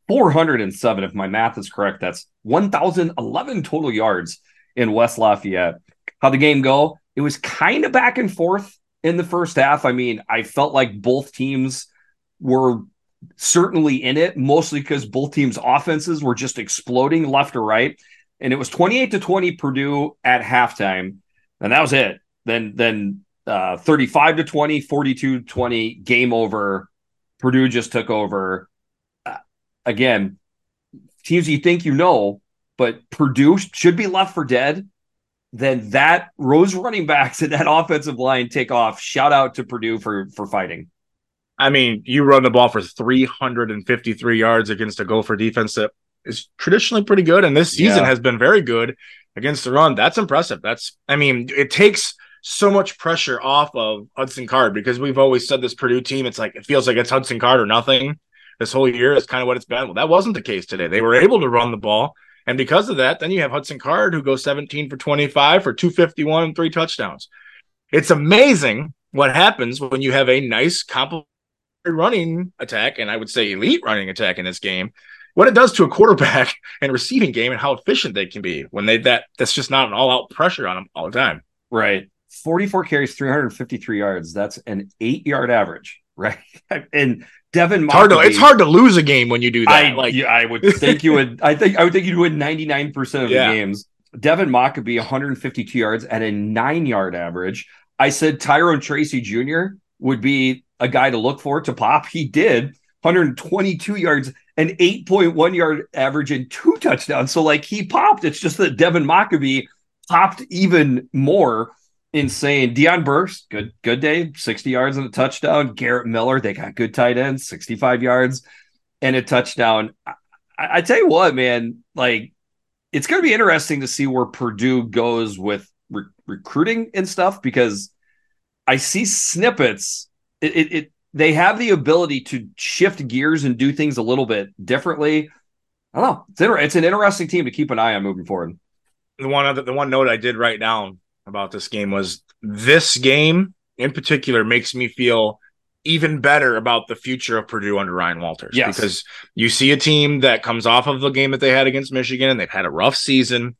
407. If my math is correct, that's 1,011 total yards in West Lafayette. How the game go? It was kind of back and forth in the first half. I mean, I felt like both teams were certainly in it, mostly because both teams' offenses were just exploding left or right. And it was 28 to 20 Purdue at halftime. And that was it. Then then uh, 35 to 20, 42 20, game over. Purdue just took over. Uh, again, teams you think you know, but Purdue should be left for dead. Then that Rose running backs and that offensive line take off. Shout out to Purdue for for fighting. I mean, you run the ball for 353 yards against a Gopher defense that is traditionally pretty good, and this season yeah. has been very good against the run. That's impressive. That's, I mean, it takes so much pressure off of Hudson Card because we've always said this Purdue team, it's like it feels like it's Hudson Card or nothing this whole year. Is kind of what it's been. Well, that wasn't the case today. They were able to run the ball. And because of that, then you have Hudson Card who goes 17 for 25 for 251 and three touchdowns. It's amazing what happens when you have a nice complementary running attack, and I would say elite running attack in this game. What it does to a quarterback and receiving game and how efficient they can be when they that that's just not an all-out pressure on them all the time. Right. 44 carries, 353 yards. That's an eight yard average, right? and Devin, it's hard, to, it's hard to lose a game when you do that. I, like, I would think you would. I think I would think you'd win 99 percent of yeah. the games. Devin Mockobee 152 yards at a nine yard average. I said Tyrone Tracy Jr. would be a guy to look for to pop. He did 122 yards, an 8.1 yard average, and two touchdowns. So like he popped. It's just that Devin Mockobee popped even more insane. Deion Burks, good good day, 60 yards and a touchdown. Garrett Miller, they got good tight ends, 65 yards and a touchdown. I, I tell you what, man, like it's going to be interesting to see where Purdue goes with re- recruiting and stuff because I see snippets. It, it, it they have the ability to shift gears and do things a little bit differently. I don't know. It's, inter- it's an interesting team to keep an eye on moving forward. The one other, the one note I did write down about this game was this game in particular makes me feel even better about the future of Purdue under Ryan Walters. Yes. Because you see a team that comes off of the game that they had against Michigan and they've had a rough season.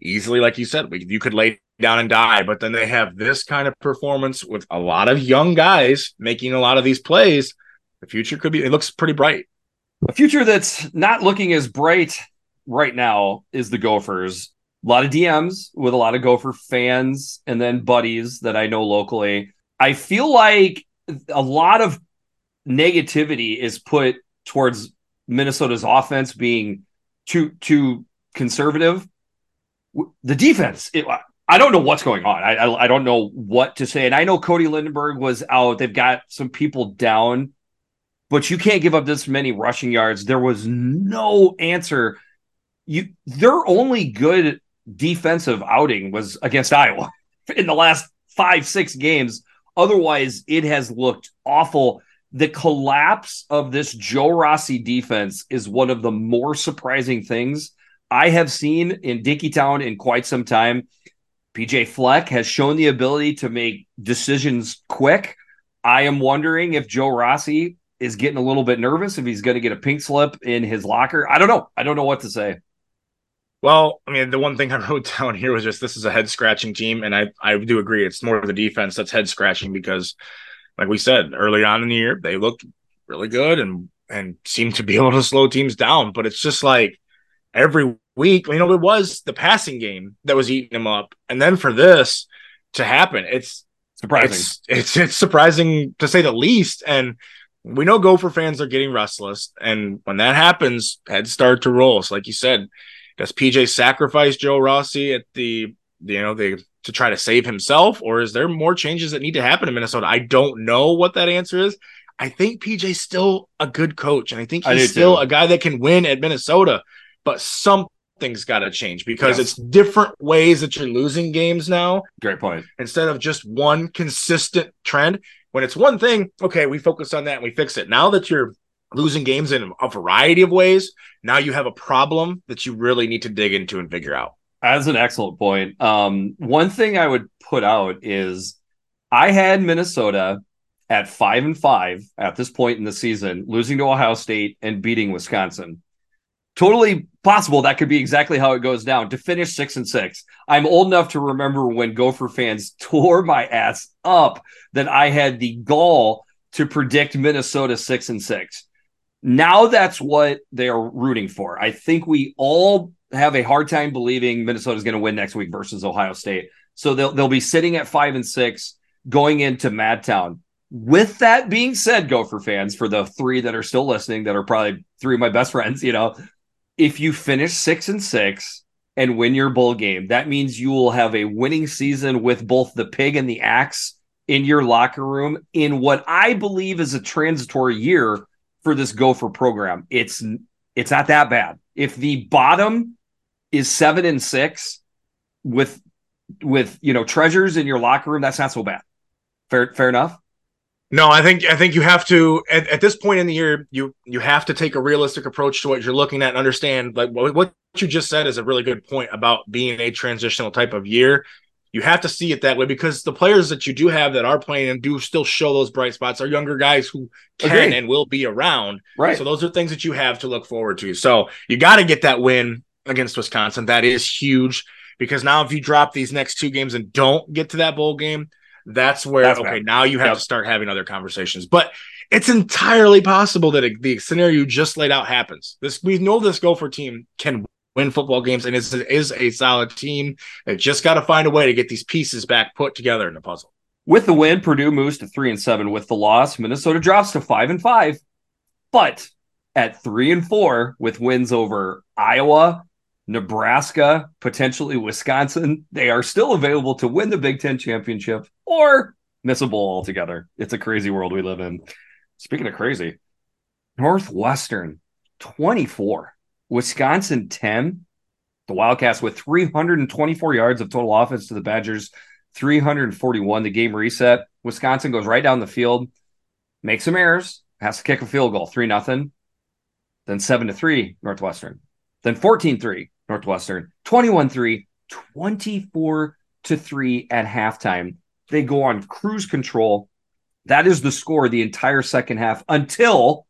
Easily, like you said, you could lay down and die, but then they have this kind of performance with a lot of young guys making a lot of these plays. The future could be, it looks pretty bright. A future that's not looking as bright right now is the Gophers a lot of DMs with a lot of Gopher fans and then buddies that I know locally. I feel like a lot of negativity is put towards Minnesota's offense being too too conservative. The defense, it, I don't know what's going on. I, I, I don't know what to say. And I know Cody Lindenberg was out. They've got some people down, but you can't give up this many rushing yards. There was no answer. You they're only good defensive outing was against Iowa in the last five, six games. Otherwise, it has looked awful. The collapse of this Joe Rossi defense is one of the more surprising things I have seen in Dinkytown in quite some time. PJ Fleck has shown the ability to make decisions quick. I am wondering if Joe Rossi is getting a little bit nervous, if he's going to get a pink slip in his locker. I don't know. I don't know what to say. Well, I mean, the one thing I wrote down here was just this is a head scratching team, and I I do agree. It's more of the defense that's head scratching because, like we said early on in the year, they looked really good and and seemed to be able to slow teams down. But it's just like every week, you know, it was the passing game that was eating them up. And then for this to happen, it's surprising. It's, it's, it's surprising to say the least. And we know Gopher fans are getting restless. And when that happens, heads start to roll. So like you said, does PJ sacrifice Joe Rossi at the you know the to try to save himself, or is there more changes that need to happen in Minnesota? I don't know what that answer is. I think PJ's still a good coach, and I think he's I still too. a guy that can win at Minnesota. But something's got to change because yes. it's different ways that you're losing games now. Great point. Instead of just one consistent trend. When it's one thing, okay, we focus on that and we fix it. Now that you're losing games in a variety of ways, now you have a problem that you really need to dig into and figure out. That's an excellent point. Um, one thing I would put out is I had Minnesota at five and five at this point in the season, losing to Ohio State and beating Wisconsin. Totally possible that could be exactly how it goes down to finish six and six. I'm old enough to remember when Gopher fans tore my ass up that I had the gall to predict Minnesota six and six. Now that's what they are rooting for. I think we all have a hard time believing Minnesota is going to win next week versus Ohio State. So they'll they'll be sitting at five and six going into Madtown. With that being said, Gopher fans, for the three that are still listening, that are probably three of my best friends, you know, if you finish six and six and win your bowl game, that means you will have a winning season with both the pig and the axe in your locker room in what I believe is a transitory year for this Gopher program. It's it's not that bad. If the bottom is seven and six with with you know treasures in your locker room, that's not so bad. Fair fair enough. No, I think I think you have to at, at, this point in the year you you have to take a realistic approach to what you're looking at and understand like what, what you just said is a really good point about being a transitional type of year. You have to see it that way because the players that you do have that are playing and do still show those bright spots are younger guys who can Agreed. and will be around. Right. So those are things that you have to look forward to. So you got to get that win against Wisconsin. That is huge because now if you drop these next two games and don't get to that bowl game, that's where that's okay, bad. now you have yep. to start having other conversations. But it's entirely possible that it, the scenario you just laid out happens. This we know this Gopher team can win football games and is is a solid team. They just got to find a way to get these pieces back put together in the puzzle. With the win, Purdue moves to three and seven. With the loss, Minnesota drops to five and five. But at three and four, with wins over Iowa, Nebraska, potentially Wisconsin, they are still available to win the Big Ten championship or miss a bowl altogether. It's a crazy world we live in. Speaking of crazy, Northwestern 24, Wisconsin 10. The Wildcats with 324 yards of total offense to the Badgers, 341. The game reset. Wisconsin goes right down the field, makes some errors, has to kick a field goal, 3 nothing. Then 7 to 3, Northwestern. Then 14 3, Northwestern, 21 3, 24 to 3 at halftime. They go on cruise control. That is the score the entire second half until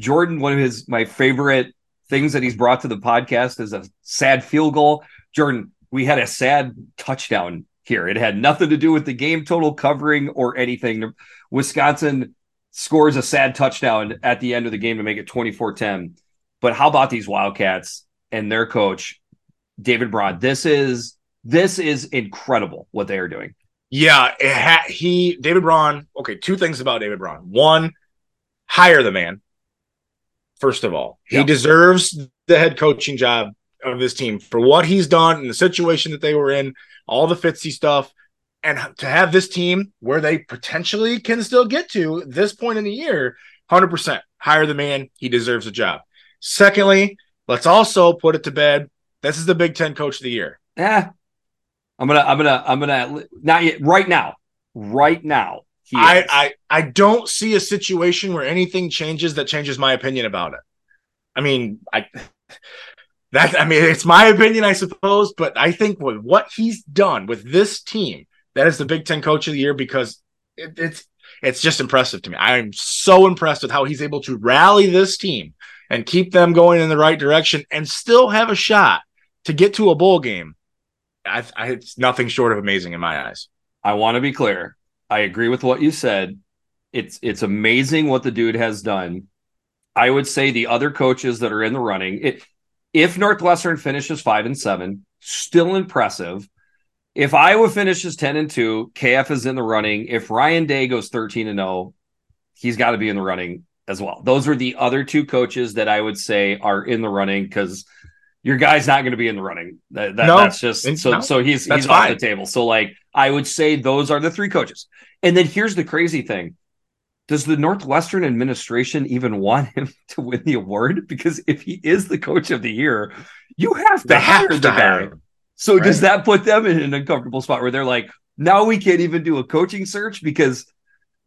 Jordan, one of his my favorite things that he's brought to the podcast is a sad field goal. Jordan, we had a sad touchdown here. It had nothing to do with the game total covering or anything. Wisconsin scores a sad touchdown at the end of the game to make it 24 10. But how about these Wildcats? and their coach David Braun. This is this is incredible what they are doing. Yeah, ha- he David Braun. Okay, two things about David Braun. One, hire the man. First of all, he deserves the head coaching job of this team for what he's done and the situation that they were in, all the Fitzy stuff, and to have this team where they potentially can still get to this point in the year, hundred percent hire the man. He deserves a job. Secondly, Let's also put it to bed. This is the Big Ten Coach of the Year. Yeah, I'm gonna, I'm gonna, I'm gonna. Not yet. Right now, right now. I, I, I don't see a situation where anything changes that changes my opinion about it. I mean, I that I mean, it's my opinion, I suppose, but I think with what he's done with this team, that is the Big Ten Coach of the Year because it, it's it's just impressive to me. I'm so impressed with how he's able to rally this team and keep them going in the right direction and still have a shot to get to a bowl game, I, I, it's nothing short of amazing in my eyes. I want to be clear. I agree with what you said. It's it's amazing what the dude has done. I would say the other coaches that are in the running, it, if Northwestern finishes five and seven, still impressive. If Iowa finishes 10 and 2, KF is in the running. If Ryan Day goes 13 and 0, he's got to be in the running as well. Those are the other two coaches that I would say are in the running because your guy's not going to be in the running. That, that no, that's just so no, so he's he's fine. off the table. So like I would say those are the three coaches. And then here's the crazy thing does the Northwestern administration even want him to win the award? Because if he is the coach of the year, you have to they hire have the guy. So right. does that put them in an uncomfortable spot where they're like, now we can't even do a coaching search because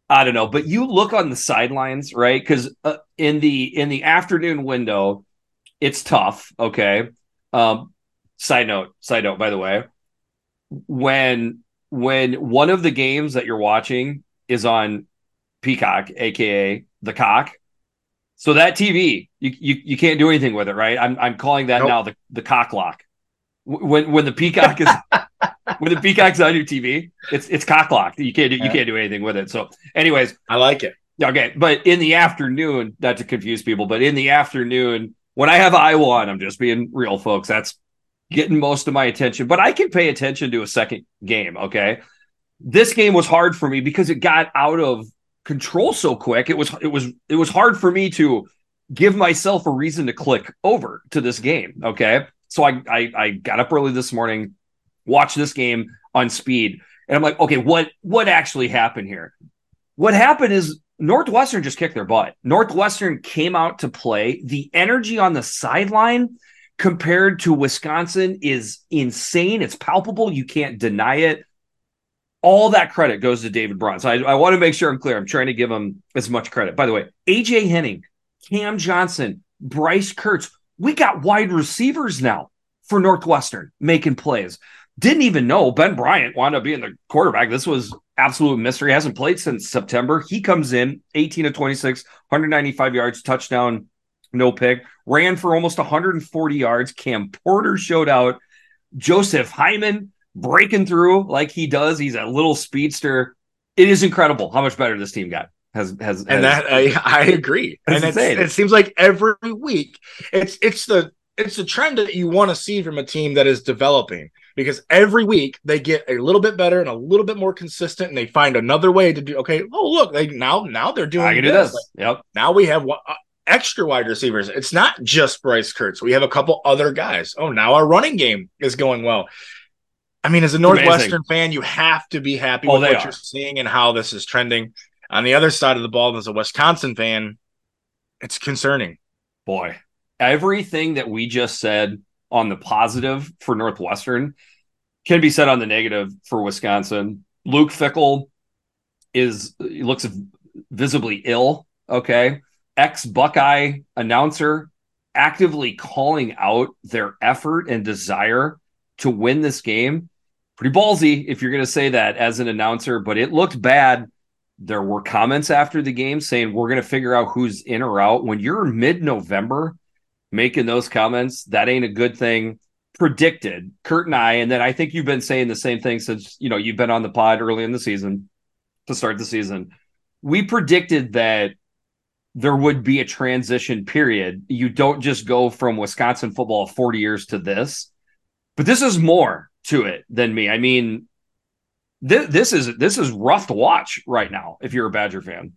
I don't know. But you look on the sidelines, right? Because uh, in the in the afternoon window, it's tough. Okay. Um, side note. Side note. By the way, when when one of the games that you're watching is on Peacock, aka the cock. So that TV, you, you you can't do anything with it, right? I'm I'm calling that nope. now the the cock lock. When when the peacock is when the peacock's on your TV, it's it's cock locked. You can't do you can't do anything with it. So, anyways, I like it. Okay, but in the afternoon, not to confuse people, but in the afternoon, when I have Iowa on, I'm just being real, folks. That's getting most of my attention. But I can pay attention to a second game. Okay, this game was hard for me because it got out of control so quick. It was it was it was hard for me to give myself a reason to click over to this game. Okay. So I I, I got up early this morning, watched this game on speed, and I'm like, okay, what what actually happened here? What happened is Northwestern just kicked their butt. Northwestern came out to play. The energy on the sideline compared to Wisconsin is insane. It's palpable. You can't deny it all that credit goes to David Braun. So I, I, want to make sure I'm clear. I'm trying to give him as much credit. By the way, AJ Henning, Cam Johnson, Bryce Kurtz, we got wide receivers now for Northwestern making plays. Didn't even know Ben Bryant wound up being the quarterback. This was absolute mystery. Hasn't played since September. He comes in 18 to 26, 195 yards, touchdown, no pick, ran for almost 140 yards. Cam Porter showed out. Joseph Himon breaking through like he does. He's a little speedster. It is incredible how much better this team got. Has has, and has, that I, I agree. And it seems like every week it's it's the it's the trend that you want to see from a team that is developing because every week they get a little bit better and a little bit more consistent and they find another way to do okay oh look they now now they're doing I can this. do this yep now we have uh, extra wide receivers it's not just Bryce Kurtz we have a couple other guys oh now our running game is going well I mean, as a Northwestern Amazing. fan, you have to be happy oh, with what are. you're seeing and how this is trending. On the other side of the ball, as a Wisconsin fan, it's concerning. Boy, everything that we just said on the positive for Northwestern can be said on the negative for Wisconsin. Luke Fickell is looks visibly ill. Okay, ex Buckeye announcer actively calling out their effort and desire to win this game pretty ballsy if you're going to say that as an announcer, but it looked bad. There were comments after the game saying we're going to figure out who's in or out. When you're mid November making those comments, that ain't a good thing. Predicted Kurt and I, and then I think you've been saying the same thing since you know you've been on the pod early in the season to start the season. We predicted that there would be a transition period. You don't just go from Wisconsin football 40 years to this, but this is more to it than me. I mean, th- this is this is rough to watch right now if you're a Badger fan.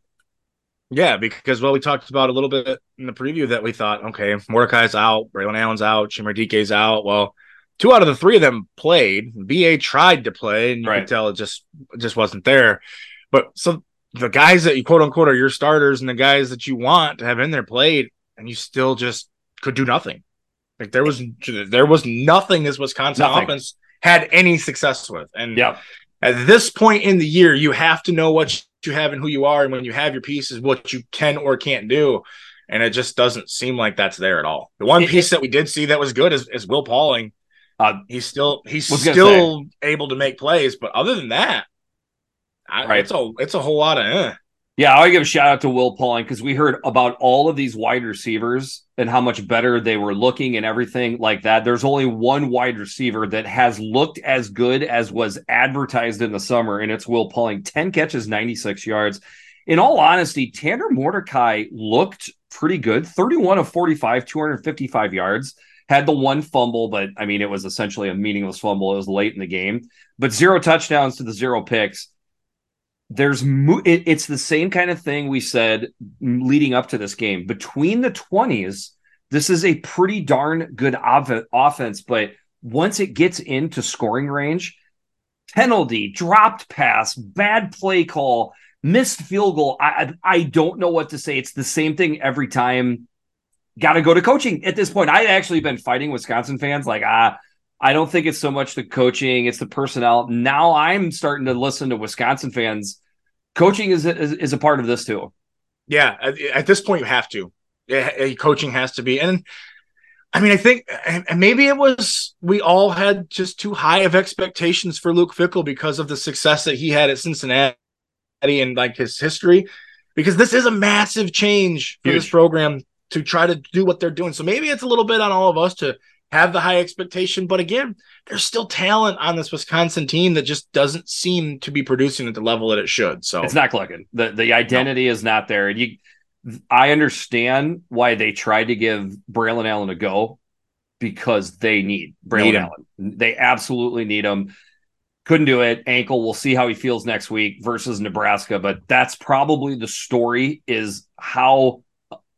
Yeah, because well, we talked about a little bit in the preview that we thought, okay, Mordecai's out, Braylon Allen's out, Chimere out. Well, two out of the three of them played. BA tried to play, and you right. could tell it just just wasn't there. But so the guys that you quote unquote are your starters and the guys that you want to have in there played, and you still just could do nothing. Like there was there was nothing this Wisconsin nothing. offense had any success with. And yeah. at this point in the year, you have to know what you have and who you are. And when you have your pieces, what you can or can't do. And it just doesn't seem like that's there at all. The one piece that we did see that was good is, is Will Pauling. Uh, he's still he's still able to make plays, but other than that, I, right. it's a it's a whole lot of eh. Yeah, I give a shout out to Will Pauling because we heard about all of these wide receivers and how much better they were looking and everything like that. There's only one wide receiver that has looked as good as was advertised in the summer, and it's Will Pauling. 10 catches, 96 yards. In all honesty, Tanner Mordecai looked pretty good 31 of 45, 255 yards. Had the one fumble, but I mean, it was essentially a meaningless fumble. It was late in the game, but zero touchdowns to the zero picks. There's it, it's the same kind of thing we said leading up to this game. Between the 20s, this is a pretty darn good off- offense, but once it gets into scoring range, penalty, dropped pass, bad play call, missed field goal. I I don't know what to say. It's the same thing every time. Got to go to coaching at this point. i've actually been fighting Wisconsin fans like ah. I don't think it's so much the coaching; it's the personnel. Now I'm starting to listen to Wisconsin fans. Coaching is is, is a part of this too. Yeah, at, at this point you have to. Yeah, coaching has to be, and I mean, I think, and maybe it was we all had just too high of expectations for Luke Fickell because of the success that he had at Cincinnati and like his history. Because this is a massive change for Huge. this program to try to do what they're doing. So maybe it's a little bit on all of us to have the high expectation. But again, there's still talent on this Wisconsin team that just doesn't seem to be producing at the level that it should. So it's not clicking. The the identity no. is not there. And you I understand why they tried to give Braylon Allen a go because they need Braylon need Allen. They absolutely need him. Couldn't do it. Ankle. We'll see how he feels next week versus Nebraska. But that's probably the story is how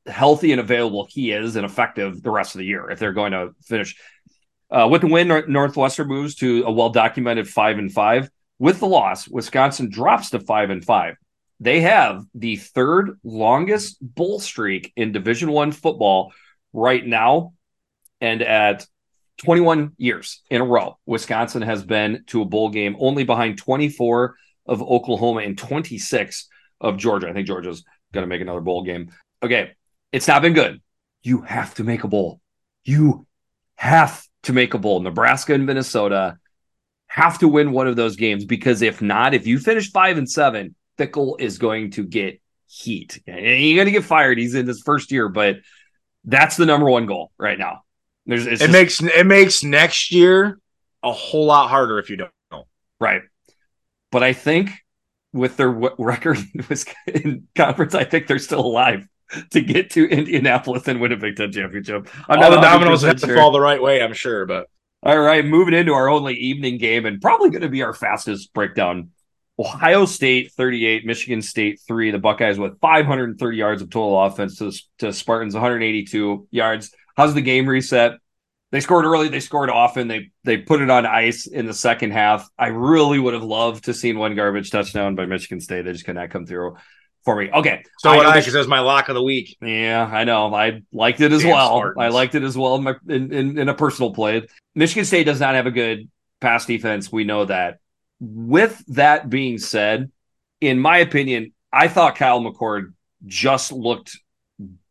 healthy and available he is and effective the rest of the year if they're going to finish. Uh, with the win, Northwestern moves to a well documented five and five. With the loss, Wisconsin drops to five and five they have the third longest bowl streak in division one football right now and at 21 years in a row wisconsin has been to a bowl game only behind 24 of oklahoma and 26 of georgia i think georgia's going to make another bowl game okay it's not been good you have to make a bowl you have to make a bowl nebraska and minnesota have to win one of those games because if not if you finish five and seven Fickell is going to get heat. He's going to get fired. He's in his first year, but that's the number one goal right now. There's, it just, makes it makes next year a whole lot harder if you don't. Right, but I think with their record in conference, I think they're still alive to get to Indianapolis and win a Big Ten championship. I'm All the dominoes have sure. to fall the right way, I'm sure. But all right, moving into our only evening game and probably going to be our fastest breakdown Ohio State 38, Michigan State 3. The Buckeyes with 530 yards of total offense to, to Spartans 182 yards. How's the game reset? They scored early, they scored often. They they put it on ice in the second half. I really would have loved to seen one garbage touchdown by Michigan State. They just could not come through for me. Okay. So I I because that was my lock of the week. Yeah, I know. I liked it as Damn well. Spartans. I liked it as well in my in, in, in a personal play. Michigan State does not have a good pass defense. We know that with that being said, in my opinion, I thought Kyle McCord just looked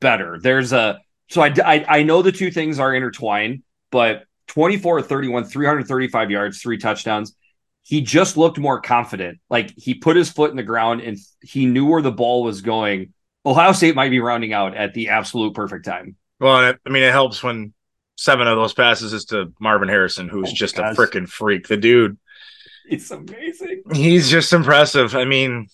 better. There's a so I, I, I know the two things are intertwined, but 24 31, 335 yards, three touchdowns. He just looked more confident. Like he put his foot in the ground and he knew where the ball was going. Ohio State might be rounding out at the absolute perfect time. Well, I mean, it helps when seven of those passes is to Marvin Harrison, who's oh, just gosh. a freaking freak. The dude He's amazing. He's just impressive. I mean,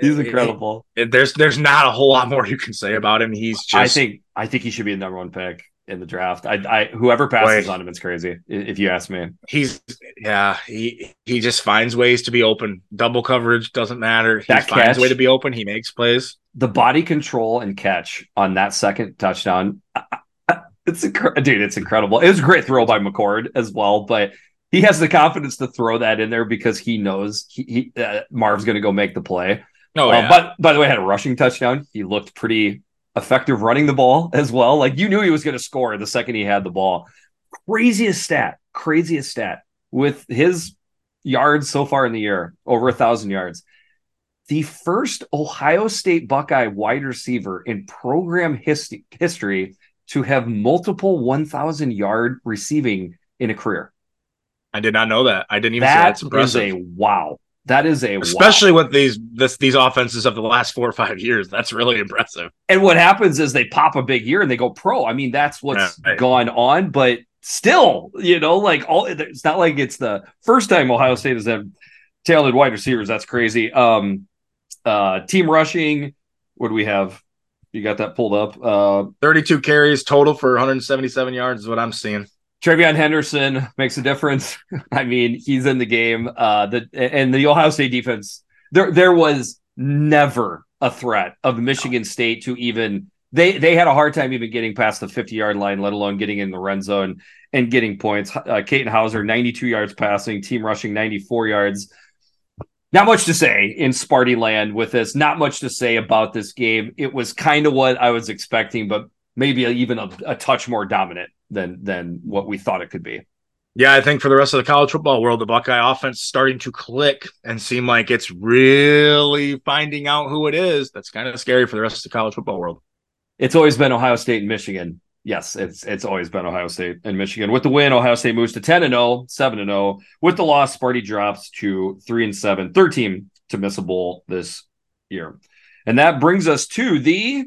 he's incredible. It, it, there's there's not a whole lot more you can say about him. He's just. I think I think he should be the number one pick in the draft. I, I whoever passes on him is crazy. If you ask me, he's yeah. He he just finds ways to be open. Double coverage doesn't matter. He that finds catch, a way to be open. He makes plays. The body control and catch on that second touchdown. It's inc- dude, it's incredible. It was a great throw by McCord as well, but he has the confidence to throw that in there because he knows he, he uh, Marv's going to go make the play. Oh, uh, yeah. but by the way, had a rushing touchdown. He looked pretty effective running the ball as well. Like you knew he was going to score the second he had the ball. Craziest stat, craziest stat with his yards so far in the year, over a thousand yards. The first Ohio State Buckeye wide receiver in program history, history to have multiple 1,000 yard receiving in a career. I did not know that. I didn't even that say that's impressive. Is a wow. That is a especially wow. with these this, these offenses of the last four or five years. That's really impressive. And what happens is they pop a big year and they go pro. I mean, that's what's yeah, right. gone on. But still, you know, like all it's not like it's the first time Ohio State has had talented wide receivers. That's crazy. Um, uh, team rushing. What do we have? You got that pulled up. Uh, 32 carries total for 177 yards is what I'm seeing. TreVeyon Henderson makes a difference. I mean, he's in the game. Uh, the and the Ohio State defense. There, there was never a threat of Michigan State to even they they had a hard time even getting past the 50 yard line, let alone getting in the red zone and getting points. Uh, Houser, 92 yards passing, team rushing 94 yards. Not much to say in Sparty land with this. Not much to say about this game. It was kind of what I was expecting, but maybe even a, a touch more dominant than than what we thought it could be. Yeah, I think for the rest of the college football world, the Buckeye offense starting to click and seem like it's really finding out who it is. That's kind of scary for the rest of the college football world. It's always been Ohio State and Michigan. Yes, it's it's always been Ohio State and Michigan. With the win, Ohio State moves to 10 and 0, 7 and 0. With the loss, Sparty drops to 3 and 7, 13 team to miss a bowl this year. And that brings us to the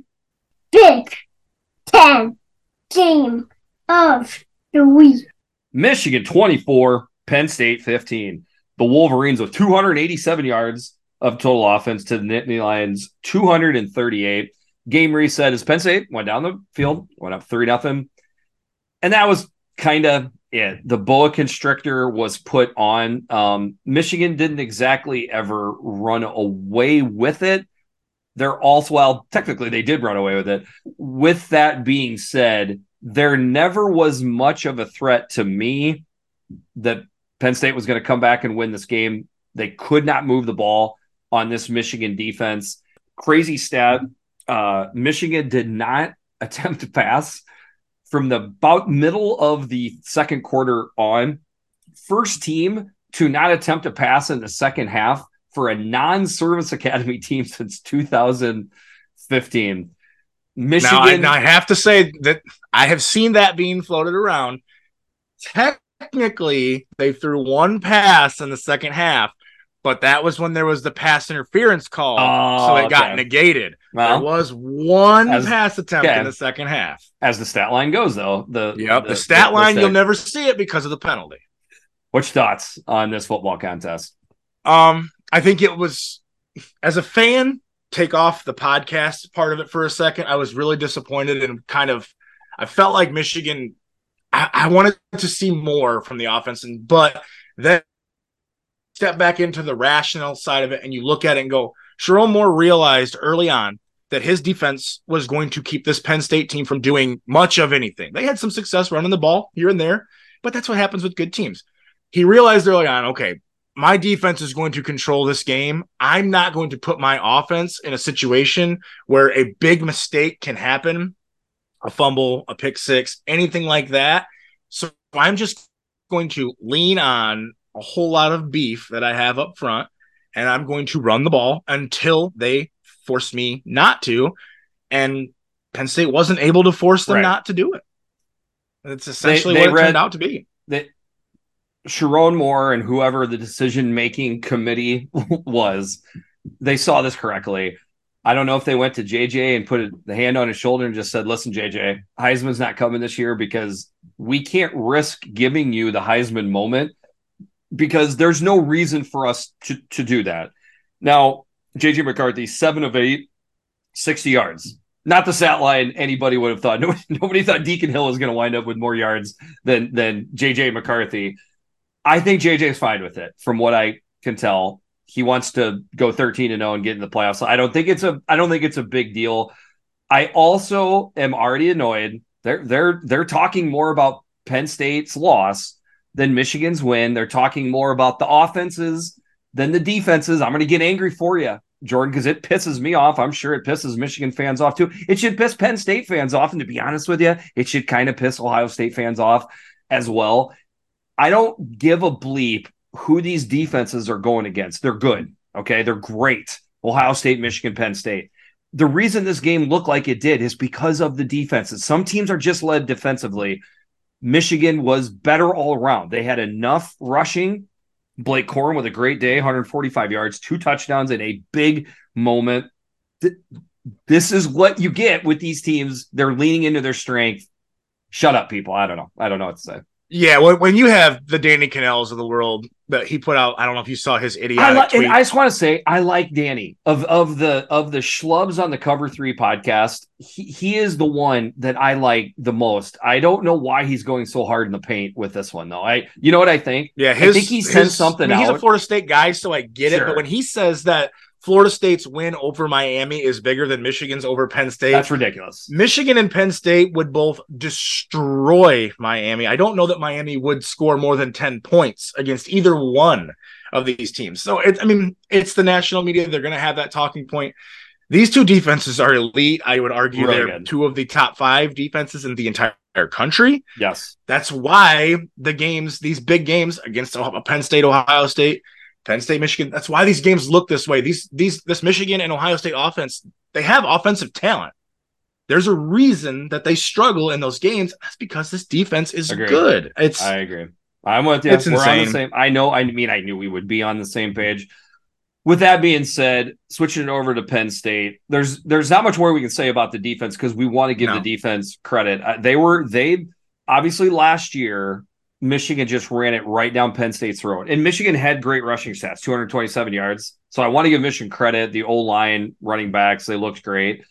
Dick 10 game of the week. Michigan 24, Penn State 15. The Wolverines with 287 yards of total offense to the Nittany Lions 238. Game reset as Penn State went down the field, went up 3 nothing. And that was kind of it. The boa constrictor was put on. Um, Michigan didn't exactly ever run away with it they're also, well, technically they did run away with it. With that being said, there never was much of a threat to me that Penn State was going to come back and win this game. They could not move the ball on this Michigan defense. Crazy stat uh, Michigan did not attempt to pass from the about middle of the second quarter on. First team to not attempt to pass in the second half for a non-service academy team since 2015. Michigan. Now I, now I have to say that I have seen that being floated around. Technically, they threw one pass in the second half, but that was when there was the pass interference call, Oh, so it got negated. Well, there was one as- pass attempt okay. in the second half. as the stat line goes, though, the Yep, the, stat the line stat- you'll never see it because of the penalty. What's your thoughts on this football contest? Um, I think it was as a fan, take off the podcast part of it for a second. I was really disappointed and kind of I felt like Michigan I, I wanted to see more from the offense, and but then step back into the rational side of it and you look at it and go, Sherrone Moore realized early on that his defense was going to keep this Penn State team from doing much of anything. They had some success running the ball here and there, but that's what happens with good teams. He realized early on, okay, my defense is going to control this game. I'm not going to put my offense in a situation where a big mistake can happen, a fumble, a pick six, anything like that. So I'm just going to lean on a whole lot of beef that I have up front, and I'm going to run the ball until they force me not to. And Penn State wasn't able to force them Right. not to do it. That's essentially they what it read- turned out to be. that Sherrone Moore and whoever the decision making committee was, they saw this correctly. I don't know if they went to JJ and put the hand on his shoulder and just said, "Listen, JJ, Heisman's not coming this year because we can't risk giving you the Heisman moment because there's no reason for us to to do that." Now, JJ McCarthy, seven of eight, 60 yards. Not the stat line anybody would have thought. Nobody, nobody thought Deacon Hill was going to wind up with more yards than than JJ McCarthy. I think JJ's fine with it, from what I can tell. He wants to go 13 and 0 and get in the playoffs. I don't think it's a I don't think it's a big deal. I also am already annoyed. They're they're they're talking more about Penn State's loss than Michigan's win. They're talking more about the offenses than the defenses. I'm going to get angry for you, Jordan, because it pisses me off. I'm sure it pisses Michigan fans off too. It should piss Penn State fans off, and to be honest with you, it should kind of piss Ohio State fans off as well. I don't give a bleep who these defenses are going against. They're good. Okay. They're great. Ohio State, Michigan, Penn State. The reason this game looked like it did is because of the defenses. Some teams are just led defensively. Michigan was better all around. They had enough rushing. Blake Corum with a great day, 145 yards, two touchdowns in a big moment. This is what you get with these teams. They're leaning into their strength. Shut up, people. I don't know. I don't know what to say. Yeah, when, when you have the Danny Kanells of the world that he put out, I don't know if you saw his I, idiotic like, tweet. I just want to say I like Danny of of the of the schlubs on the Cover Three podcast. He he is the one that I like the most. I don't know why he's going so hard in the paint with this one though. I you know what I think? yeah, his, think he sent his- something I mean, He's a. Florida State guy, so I get it. But when he says that Florida State's win over Miami is bigger than Michigan's over Penn State, That's ridiculous. Michigan and Penn State would both destroy Miami. I don't know that Miami would score more than 10 points against either one of these teams. So it, I mean, it's the national media. They're going to have that talking point. These two defenses are elite. I would argue Really they're good. two of the top five defenses in the entire country. Yes. That's why the games, these big games against Penn State, Ohio State, Penn State, Michigan. That's why these games look this way. These these this Michigan and Ohio State offense, they have offensive talent. There's a reason that they struggle in those games. That's because this defense is Agreed. good. It's I agree. I'm with you. It's We're on the same. I know. I mean, I knew we would be on the same page. With that being said, switching it over to Penn State, there's there's not much more we can say about the defense because we want to give No. the defense credit. Uh, they were they obviously last year Michigan just ran it right down Penn State's throat, and Michigan had great rushing stats, 227 yards. So I want to give Michigan credit. The old line, running backs, they looked great,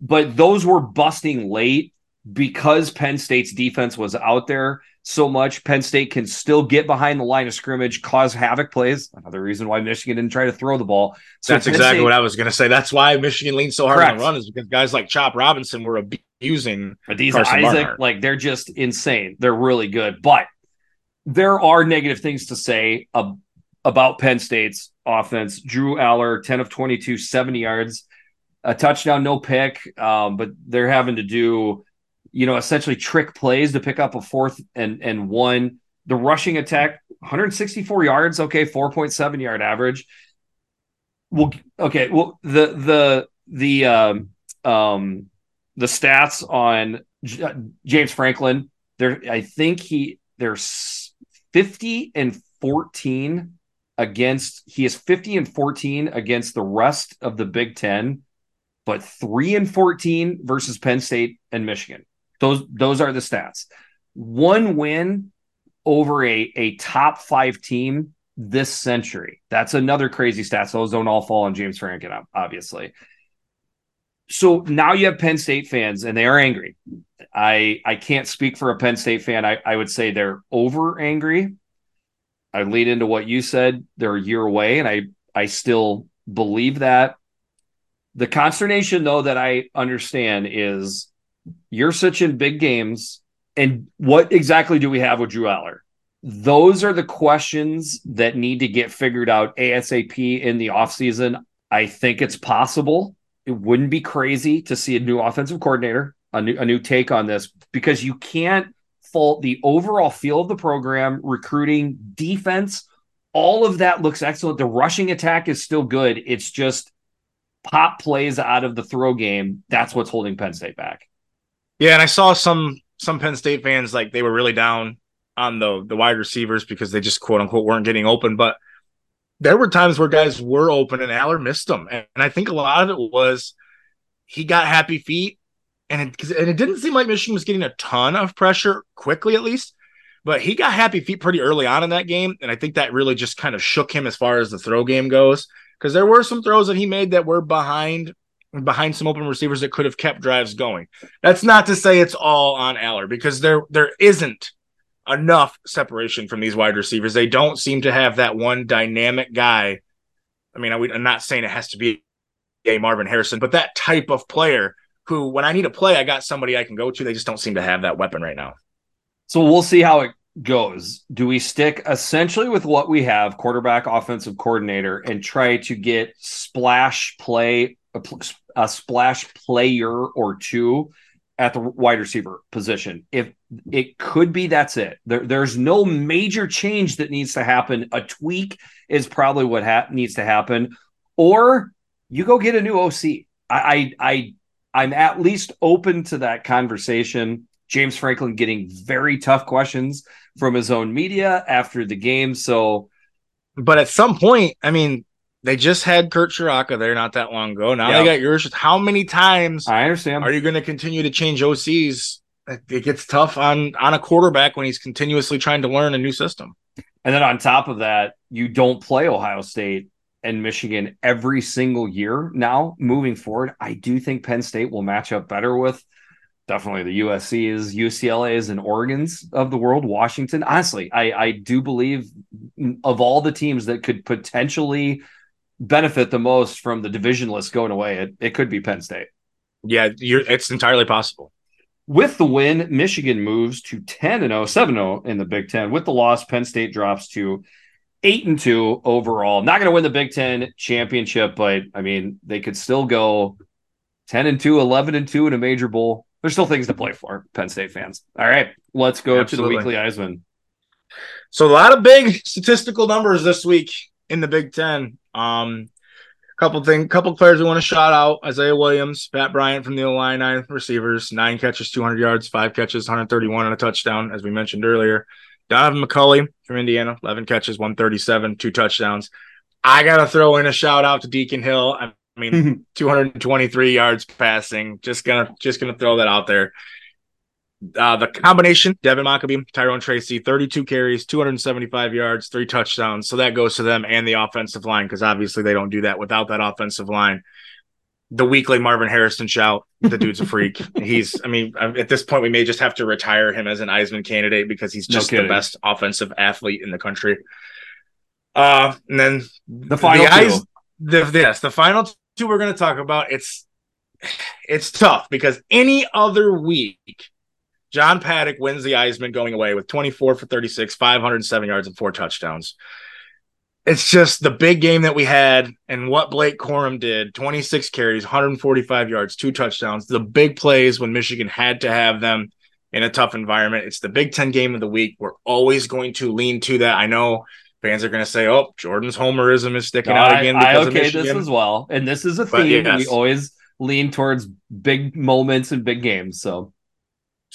but those were busting late because Penn State's defense was out there so much. Penn State can still get behind the line of scrimmage, cause havoc plays. Another reason why Michigan didn't try to throw the ball. So that's Penn exactly State- what I was going to say. That's why Michigan leaned so hard on the run is because guys like Chop Robinson were abusing. But these Isaac, Barnhart. like they're just insane. They're really good. But there are negative things to say ab- about Penn State's offense. Drew Allar, 10 of 22, 70 yards, a touchdown, no pick. Um, but they're having to do, you know, essentially trick plays to pick up a fourth and and one. The rushing attack, 164 yards, okay, 4.7 yard average. Well, okay, well, the the the um um the stats on J- James Franklin, there I think he there's 50 and 14 against he is 50 and 14 against the rest of the Big 10, but 3 and 14 versus Penn State and Michigan. Those those are the stats. One win over a a top 5 team this century. That's another crazy stat. So Those don't all fall on James Franklin obviously so now you have Penn State fans and they are angry. I I can't speak for a Penn State fan. I, I would say they're over angry. I lead into what you said. They're a year away, and I I still believe that. The consternation though that I understand is you're such in big games, and what exactly do we have with Drew Allar? Those are the questions that need to get figured out ASAP in the offseason. I think it's possible it wouldn't be crazy to see a new offensive coordinator, a new a new take on this because you can't fault the overall feel of the program, recruiting, defense, all of that looks excellent. The rushing attack is still good. It's just pop plays out of the throw game. That's what's holding Penn State back. Yeah, and I saw some some Penn State fans like they were really down on the the wide receivers because they just quote unquote weren't getting open, but there were times where guys were open and Allar missed them, and, and I think a lot of it was he got happy feet, and it and it didn't seem like Michigan was getting a ton of pressure quickly, at least. But he got happy feet pretty early on in that game, and I think that really just kind of shook him as far as the throw game goes. Because there were some throws that he made that were behind behind some open receivers that could have kept drives going. That's not to say it's all on Allar because there there isn't enough separation from these wide receivers. They don't seem to have that one dynamic guy. I mean, I'm not saying it has to be a Marvin Harrison, but that type of player who, when I need a play, I got somebody I can go to. They just don't seem to have that weapon right now. So we'll see how it goes. Do we stick essentially with what we have, quarterback, offensive coordinator, and try to get splash play, a, a splash player or two at the wide receiver position? If it could be, that's it. There, there's no major change that needs to happen. A tweak is probably what ha- needs to happen, or you go get a new OC. I, I, I, I'm at least open to that conversation. James Franklin getting very tough questions from his own media after the game. So But at some point, I mean, they just had Kirk Ciarrocca there not that long ago. Now Yeah. they got yours. How many times I understand. are you going to continue to change OCs it gets tough on on a quarterback when he's continuously trying to learn a new system. And then on top of that, you don't play Ohio State and Michigan every single year now moving forward. I do think Penn State will match up better with definitely the USC's, UCLA's, and Oregon's of the world. Washington, honestly, I, I do believe of all the teams that could potentially benefit the most from the division list going away, it, it could be Penn State. Yeah, it's entirely possible. With the win, Michigan moves to 10 and 0, 7 0 in the Big Ten. With the loss, Penn State drops to 8 and 2 overall. Not going to win the Big Ten championship, but I mean, they could still go 10 and 2, 11 and 2 in a major bowl. There's still things to play for, Penn State fans. All right, let's go Absolutely. to the weekly EyesMan. So, a lot of big statistical numbers this week in the Big Ten. Um, couple thing, couple players we want to shout out: Isaiah Williams, Pat Bryant from the Illini receivers, nine catches, 200 yards, five catches, 131 and a touchdown, as we mentioned earlier. Donovan McCulley from Indiana, 11 catches, 137, two touchdowns. I gotta throw in a shout out to Deacon Hill. I mean, 223 yards passing. Just gonna, just gonna throw that out there. Uh, the combination, Devin Mockobee, Tyrone Tracy, 32 carries, 275 yards, three touchdowns. So that goes to them and the offensive line because obviously they don't do that without that offensive line. The weekly Marvin Harrison shout, the dude's a freak. he's, I mean, at this point, we may just have to retire him as an EyesMan candidate because he's just no the best offensive athlete in the country. Uh, and then the final the, eyes, the yes, the final two we're going to talk about. It's it's tough because any other week John Paddock wins the EyesMan going away with 24 for 36, 507 yards, and four touchdowns. It's just the big game that we had and what Blake Corum did 26 carries, 145 yards, two touchdowns. The big plays when Michigan had to have them in a tough environment. It's the Big Ten game of the week. We're always going to lean to that. I know fans are going to say, "Oh, Jordan's homerism is sticking no, out again." I, I okay this as well, and this is a theme. Yes. We always lean towards big moments and big games. So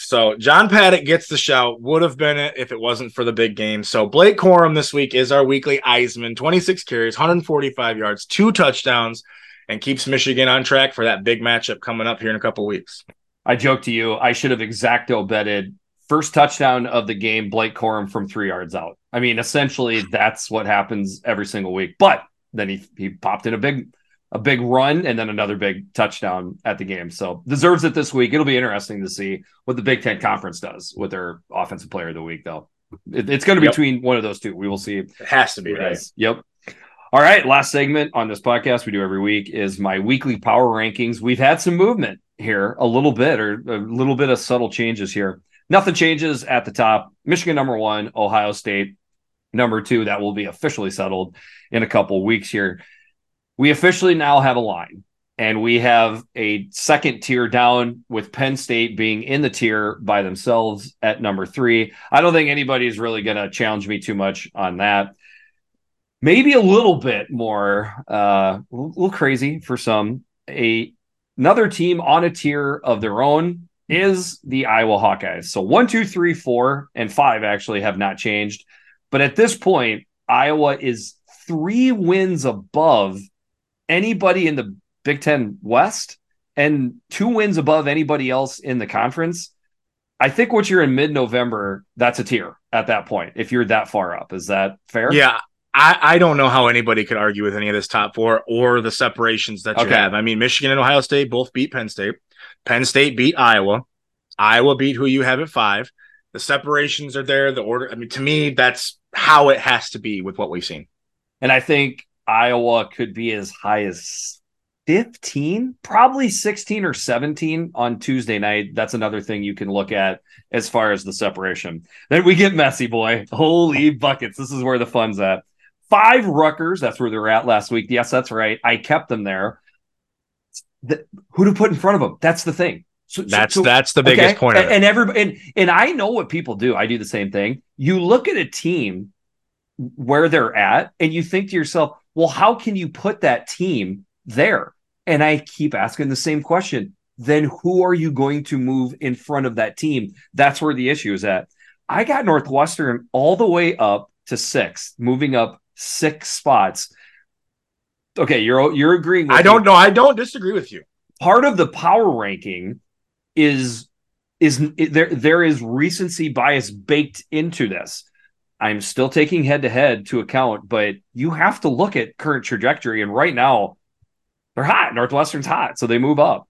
so John Paddock gets the shout. Would have been it if it wasn't for the big game. So Blake Corum this week is our weekly EyesMan. 26 carries, 145 yards, two touchdowns, and keeps Michigan on track for that big matchup coming up here in a couple weeks. I joke to you, I should have exacto betted first touchdown of the game, Blake Corum from three yards out. I mean, essentially that's what happens every single week. But then he he popped in a big a big run and then another big touchdown at the game. So deserves it this week. It'll be interesting to see what the Big Ten Conference does with their offensive player of the week, though. It, it's going to be yep. between one of those two. We will see. It has to be right. Yep. All right. Last segment on this podcast we do every week is my weekly power rankings. We've had some movement here, a little bit, or a little bit of subtle changes here. Nothing changes at the top. Michigan number one, Ohio State number two. That will be officially settled in a couple weeks here we officially now have a line and we have a second tier down with Penn State being in the tier by themselves at number three. I don't think anybody's really going to challenge me too much on that. Maybe a little bit more, uh, a little crazy for some. A another team on a tier of their own is the Iowa Hawkeyes. So one, two, three, four, and five actually have not changed, but at this point, Iowa is three wins above anybody in the Big Ten West and two wins above anybody else in the conference, I think once you're in mid November, that's a tier at that point. If you're that far up, is that fair? Yeah. I, I don't know how anybody could argue with any of this top four or the separations that you okay. have. I mean, Michigan and Ohio State both beat Penn State. Penn State beat Iowa. Iowa beat who you have at five. The separations are there. The order. I mean, to me, that's how it has to be with what we've seen. And I think Iowa could be as high as 15, probably 16 or 17 on Tuesday night. That's another thing you can look at as far as the separation. Then we get messy, boy. Holy buckets. This is where the fun's at. Five Rutgers. That's where they were at last week. Yes, that's right. I kept them there. The, who to put in front of them? That's the thing. So, that's so, that's the biggest okay? point. and, and everybody and and I know what people do. I do the same thing. You look at a team where they're at, and you think to yourself, well, how can you put that team there? And I keep asking the same question. Then who are you going to move in front of that team? That's where the issue is at. I got Northwestern all the way up to six, moving up six spots. Okay, you're you're agreeing. I don't know. I don't disagree with you. Part of the power ranking is is there there is recency bias baked into this. I'm still taking head to head to account, but you have to look at current trajectory. And right now, they're hot. Northwestern's hot, so they move up.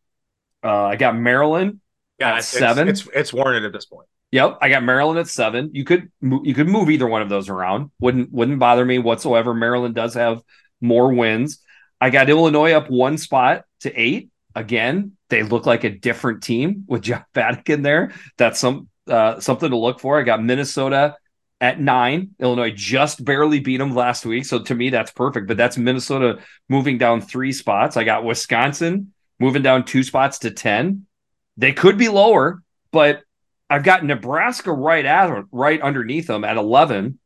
Uh, I got Maryland yeah, at it's, seven. It's, it's it's warranted at this point. Yep, I got Maryland at seven. You could you could move either one of those around. Wouldn't wouldn't bother me whatsoever. Maryland does have more wins. I got Illinois up one spot to eight. Again, they look like a different team with Jeff Vatican in there. That's some uh, something to look for. I got Minnesota at nine. Illinois just barely beat them last week, so to me that's perfect. But that's Minnesota moving down three spots. I got Wisconsin moving down two spots to ten. They could be lower, but I've got Nebraska right at right underneath them at eleven.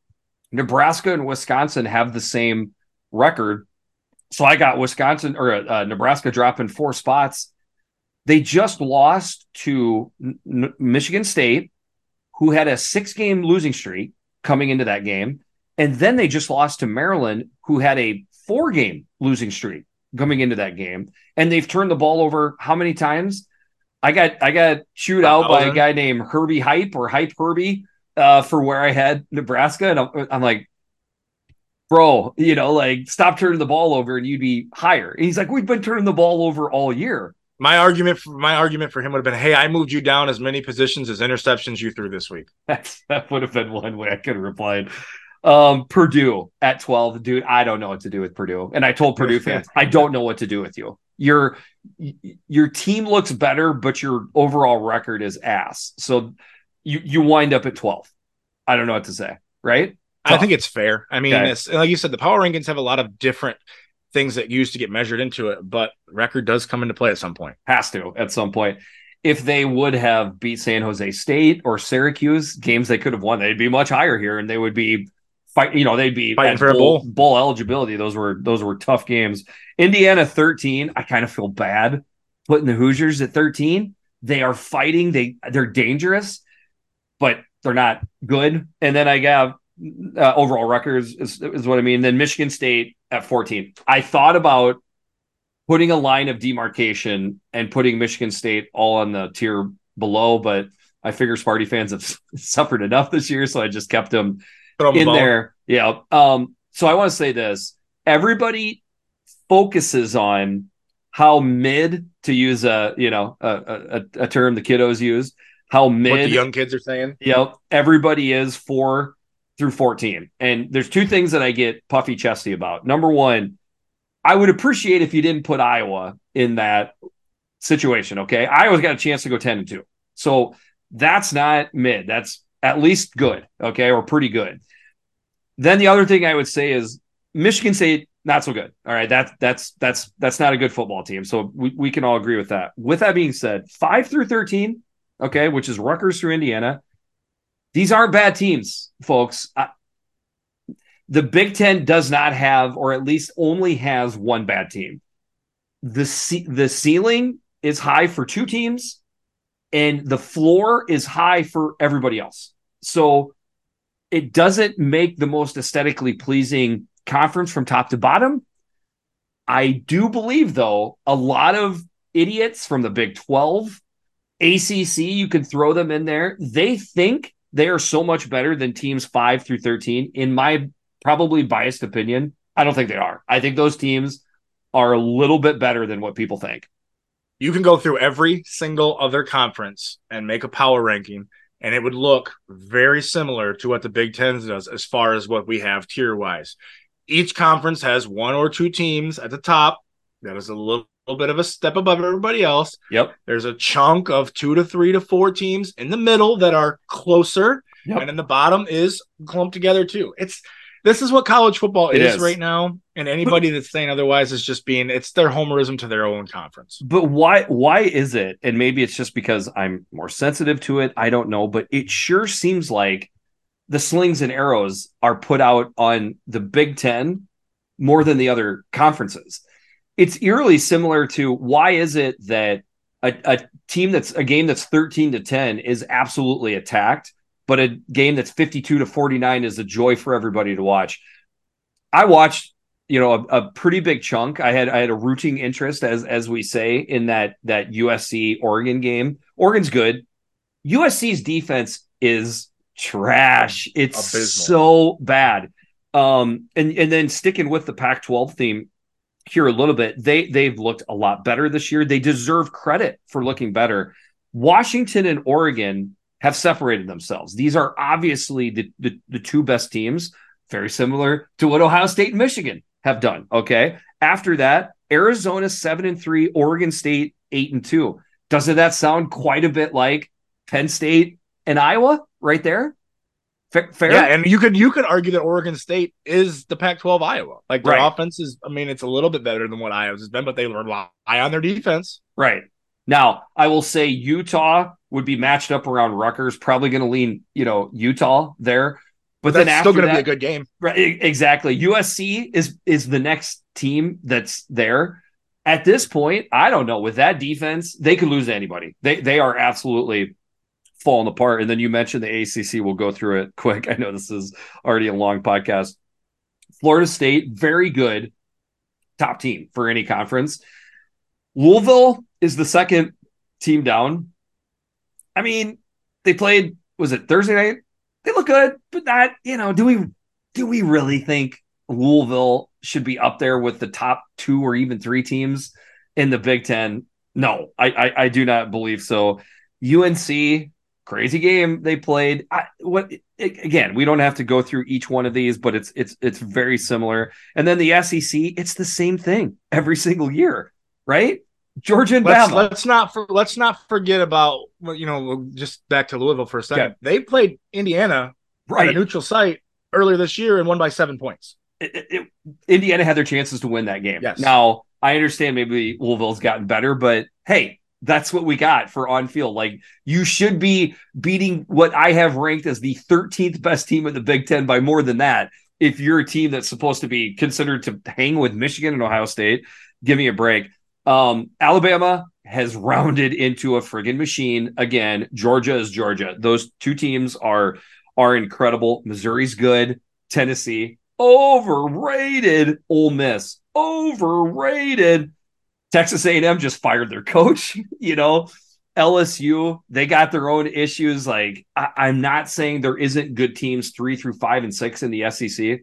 Nebraska and Wisconsin have the same record. So I got Wisconsin or uh, Nebraska dropping four spots. They just lost to N- Michigan State, who had a six game losing streak coming into that game. And then they just lost to Maryland, who had a four game losing streak coming into that game. And they've turned the ball over how many times? I got I got chewed out by a guy named Herbie Hype or Hype Herbie uh, for where I had Nebraska, and I'm, I'm, like, bro, you know, like stop turning the ball over, and you'd be higher. And he's like, we've been turning the ball over all year. My argument for my argument for him would have been, hey, I moved you down as many positions as interceptions you threw this week. That's, that would have been one way I could have replied. Um, Purdue at 12, dude, I don't know what to do with Purdue. And I told Purdue fans, I don't know what to do with you. Your your team looks better, but your overall record is ass. So you you wind up at 12. I don't know what to say, right? I think it's fair. I mean, okay. like you said, the power rankings have a lot of different things that used to get measured into it, but record does come into play at some point. Has to at some point. If they would have beat San Jose State or Syracuse, games they could have won, they'd be much higher here, and they would be fight. You know, they'd be fighting for bowl, bowl. bowl eligibility. Those were those were tough games. Indiana 13. I kind of feel bad putting the Hoosiers at 13. They are fighting. They they're dangerous, but they're not good. And then I got uh, overall records is, is what I mean. Then Michigan State at 14. I thought about putting a line of demarcation and putting Michigan State all on the tier below, but I figure Sparty fans have suffered enough this year, so I just kept them in there. Yeah. Um, so I want to say this. Everybody focuses on how mid to use a you know a, a, a term the kiddos use how mid what the young kids are saying. Yep. Everybody is four through 14. And there's two things that I get puffy chesty about. Number one, I would appreciate if you didn't put Iowa in that situation. Okay. Iowa's got a chance to go 10 and 2. So that's not mid. That's at least good. Okay. Or pretty good. Then the other thing I would say is Michigan State, not so good. All right. That's that's that's that's not a good football team. So we, we can all agree with that. With that being said, five through 13, okay, which is Rutgers through Indiana. These aren't bad teams, folks. I, the Big Ten does not have, or at least only has one bad team. The ce- the ceiling is high for two teams, and the floor is high for everybody else. So it doesn't make the most aesthetically pleasing conference from top to bottom. I do believe, though, a lot of idiots from the Big 12, ACC, you can throw them in there. They think they are so much better than teams five through 13. In my probably biased opinion, I don't think they are. I think those teams are a little bit better than what people think. You can go through every single other conference and make a power ranking, and it would look very similar to what the Big Ten does as far as what we have tier wise. Each conference has one or two teams at the top that is a little little bit of a step above everybody else. Yep. There's a chunk of two to three to four teams in the middle that are closer, yep. and in the bottom is clumped together too. It's this is what college football is, is, right now, and anybody that's saying otherwise is just being it's their homerism to their own conference. But why why is it? And maybe it's just because I'm more sensitive to it. I don't know, but it sure seems like the slings and arrows are put out on the Big Ten more than the other conferences it's eerily similar to why is it that a, a team that's a game that's 13 to 10 is absolutely attacked, but a game that's 52 to 49 is a joy for everybody to watch. I watched, you know, a, a, pretty big chunk. I had I had a rooting interest, as as we say, in that that USC Oregon game. Oregon's good. USC's defense is trash. It's Abysmal. so bad. Um, and and then sticking with the Pac-12 theme here a little bit, they they've looked a lot better this year. They deserve credit for looking better. Washington and Oregon have separated themselves. These are obviously the, the, the two best teams, very similar to what Ohio State and Michigan have done. Okay. After that, Arizona seven and three, Oregon State eight and two. Doesn't that sound quite a bit like Penn State and Iowa right there? Fa- Fair. Yeah, and you could you could argue that Oregon State is the Pac-12 Iowa. Like their Right. offense is, I mean, it's a little bit better than what Iowa's has been, but they rely on their defense. Right. Now, I will say Utah would be matched up around Rutgers, probably going to lean, you know, Utah there. But That's then still going to be a good game. Right, exactly. USC is is the next team that's there. At this point, I don't know. With that defense, they could lose to anybody. They they are absolutely falling apart. And then you mentioned the ACC. We'll go through it quick. I know this is already a long podcast. Florida State, very good, top team for any conference. Louisville is the second team down. I mean, they played. Was it Thursday night? They look good, but not. You know, do we do we really think Louisville should be up there with the top two or even three teams in the Big Ten? No, I I, I do not believe so. UNC, crazy game they played. I, what again? We don't have to go through each one of these, but it's it's it's very similar. And then the SEC, it's the same thing every single year, right? Georgia and Let's, Bama, let's not for, let's not forget about you know just back to Louisville for a second. Okay. They played Indiana right at a neutral site earlier this year and won by seven points. it- it- Indiana had their chances to win that game. Yes. Now, I understand maybe Louisville's gotten better, but hey, that's what we got for on field. Like you should be beating what I have ranked as the 13th best team in the Big Ten by more than that. If you're a team that's supposed to be considered to hang with Michigan and Ohio State, give me a break. Um, Alabama has rounded into a friggin' machine again. Georgia is Georgia. Those two teams are are incredible. Missouri's good. Tennessee overrated. Ole Miss overrated. Texas A&M just fired their coach. You know, LSU they got their own issues. Like I, I'm not saying there isn't good teams three through five and six in the SEC.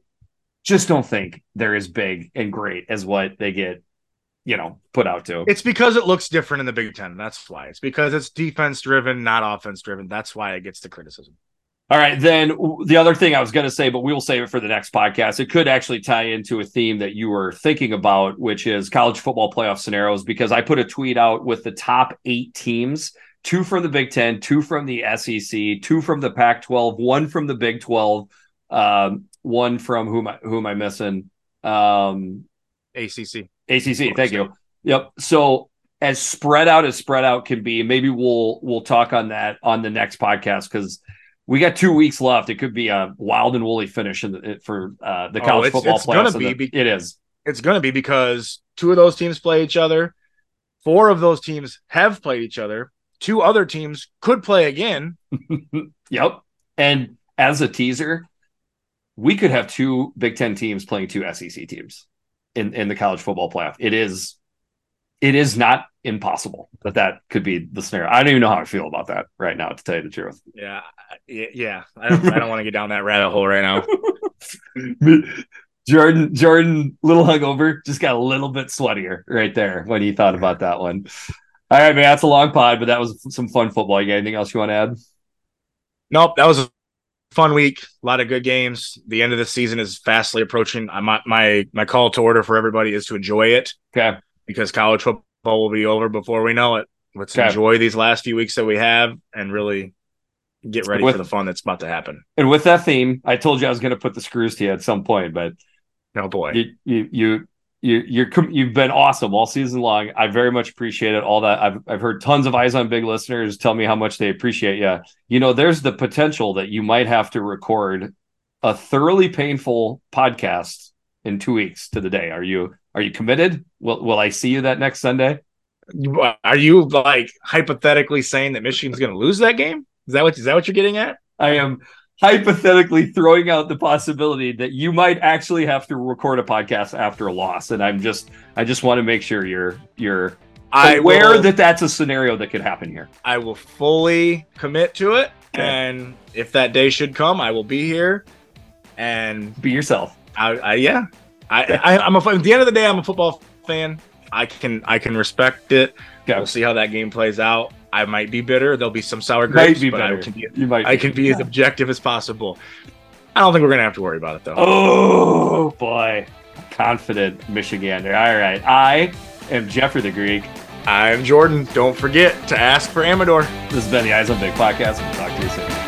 Just don't think they're as big and great as what they get, you know, put out to. It's because it looks different in the Big Ten. That's why. It's because it's defense driven, not offense driven. That's why it gets the criticism. All right, then the other thing I was going to say, but we will save it for the next podcast. It could actually tie into a theme that you were thinking about, which is college football playoff scenarios. Because I put a tweet out with the top eight teams: two from the Big Ten, two from the SEC, two from the Pac-12, one from the Big 12, um, one from whom, I, who am I missing? Um, ACC. ACC. Thank you. Yep. So as spread out as spread out can be, maybe we'll we'll talk on that on the next podcast because we got two weeks left. It could be a wild and woolly finish in the, for uh, the Oh, college it's- football it's gonna be the- it is. It's going to be because two of those teams play each other. Four of those teams have played each other. Two other teams could play again. Yep. And as a teaser, we could have two Big Ten teams playing two SEC teams in in the college football playoff. It is. It is not impossible that that could be the scenario. I don't even know how I feel about that right now, to tell you the truth. Yeah, yeah. I don't, I don't want to get down that rabbit hole right now. Jordan, Jordan, little hungover, just got a little bit sweatier right there when he thought about that one. All right, man, that's a long pod, but that was some fun football. You got anything else you want to add? Nope, that was a fun week. A lot of good games. The end of the season is fastly approaching. I, my my my call to order for everybody is to enjoy it Okay, because college football will be over before we know it. Let's Okay. enjoy these last few weeks that we have and really get ready With- for the fun that's about to happen. and with that theme, I told you I was going to put the screws to you at some point, but Oh boy. you you you you you're, you've been awesome all season long. I very much appreciate it. All that I've I've heard tons of eyes on big listeners tell me how much they appreciate you. You know, there's the potential that you might have to record a thoroughly painful podcast in two weeks to the day. Are you are you committed? Will will I see you that next Sunday? Uh, are you like hypothetically saying that Michigan's going to lose that game? Is that what is that what you're getting at? I am hypothetically throwing out the possibility that you might actually have to record a podcast after a loss, and I'm just I just want to make sure you're you're I aware will, that that's a scenario that could happen here. I will fully commit to it, Okay. and if that day should come, I will be here. And Be yourself. I, I yeah, I, I I'm a at the end of the day, I'm a football fan. I can I can respect it. Okay. We'll see how that game plays out. I might be bitter. There'll be some sour Might grapes, be but I can be You might. I can be as objective as possible. I don't think we're gonna have to worry about it though. Oh boy, confident Michigander. All right, I am Jeffrey the Greek. I'm Jordan. Don't forget to ask for Amador. This has been the Eyes on Big podcast. We'll talk to you soon.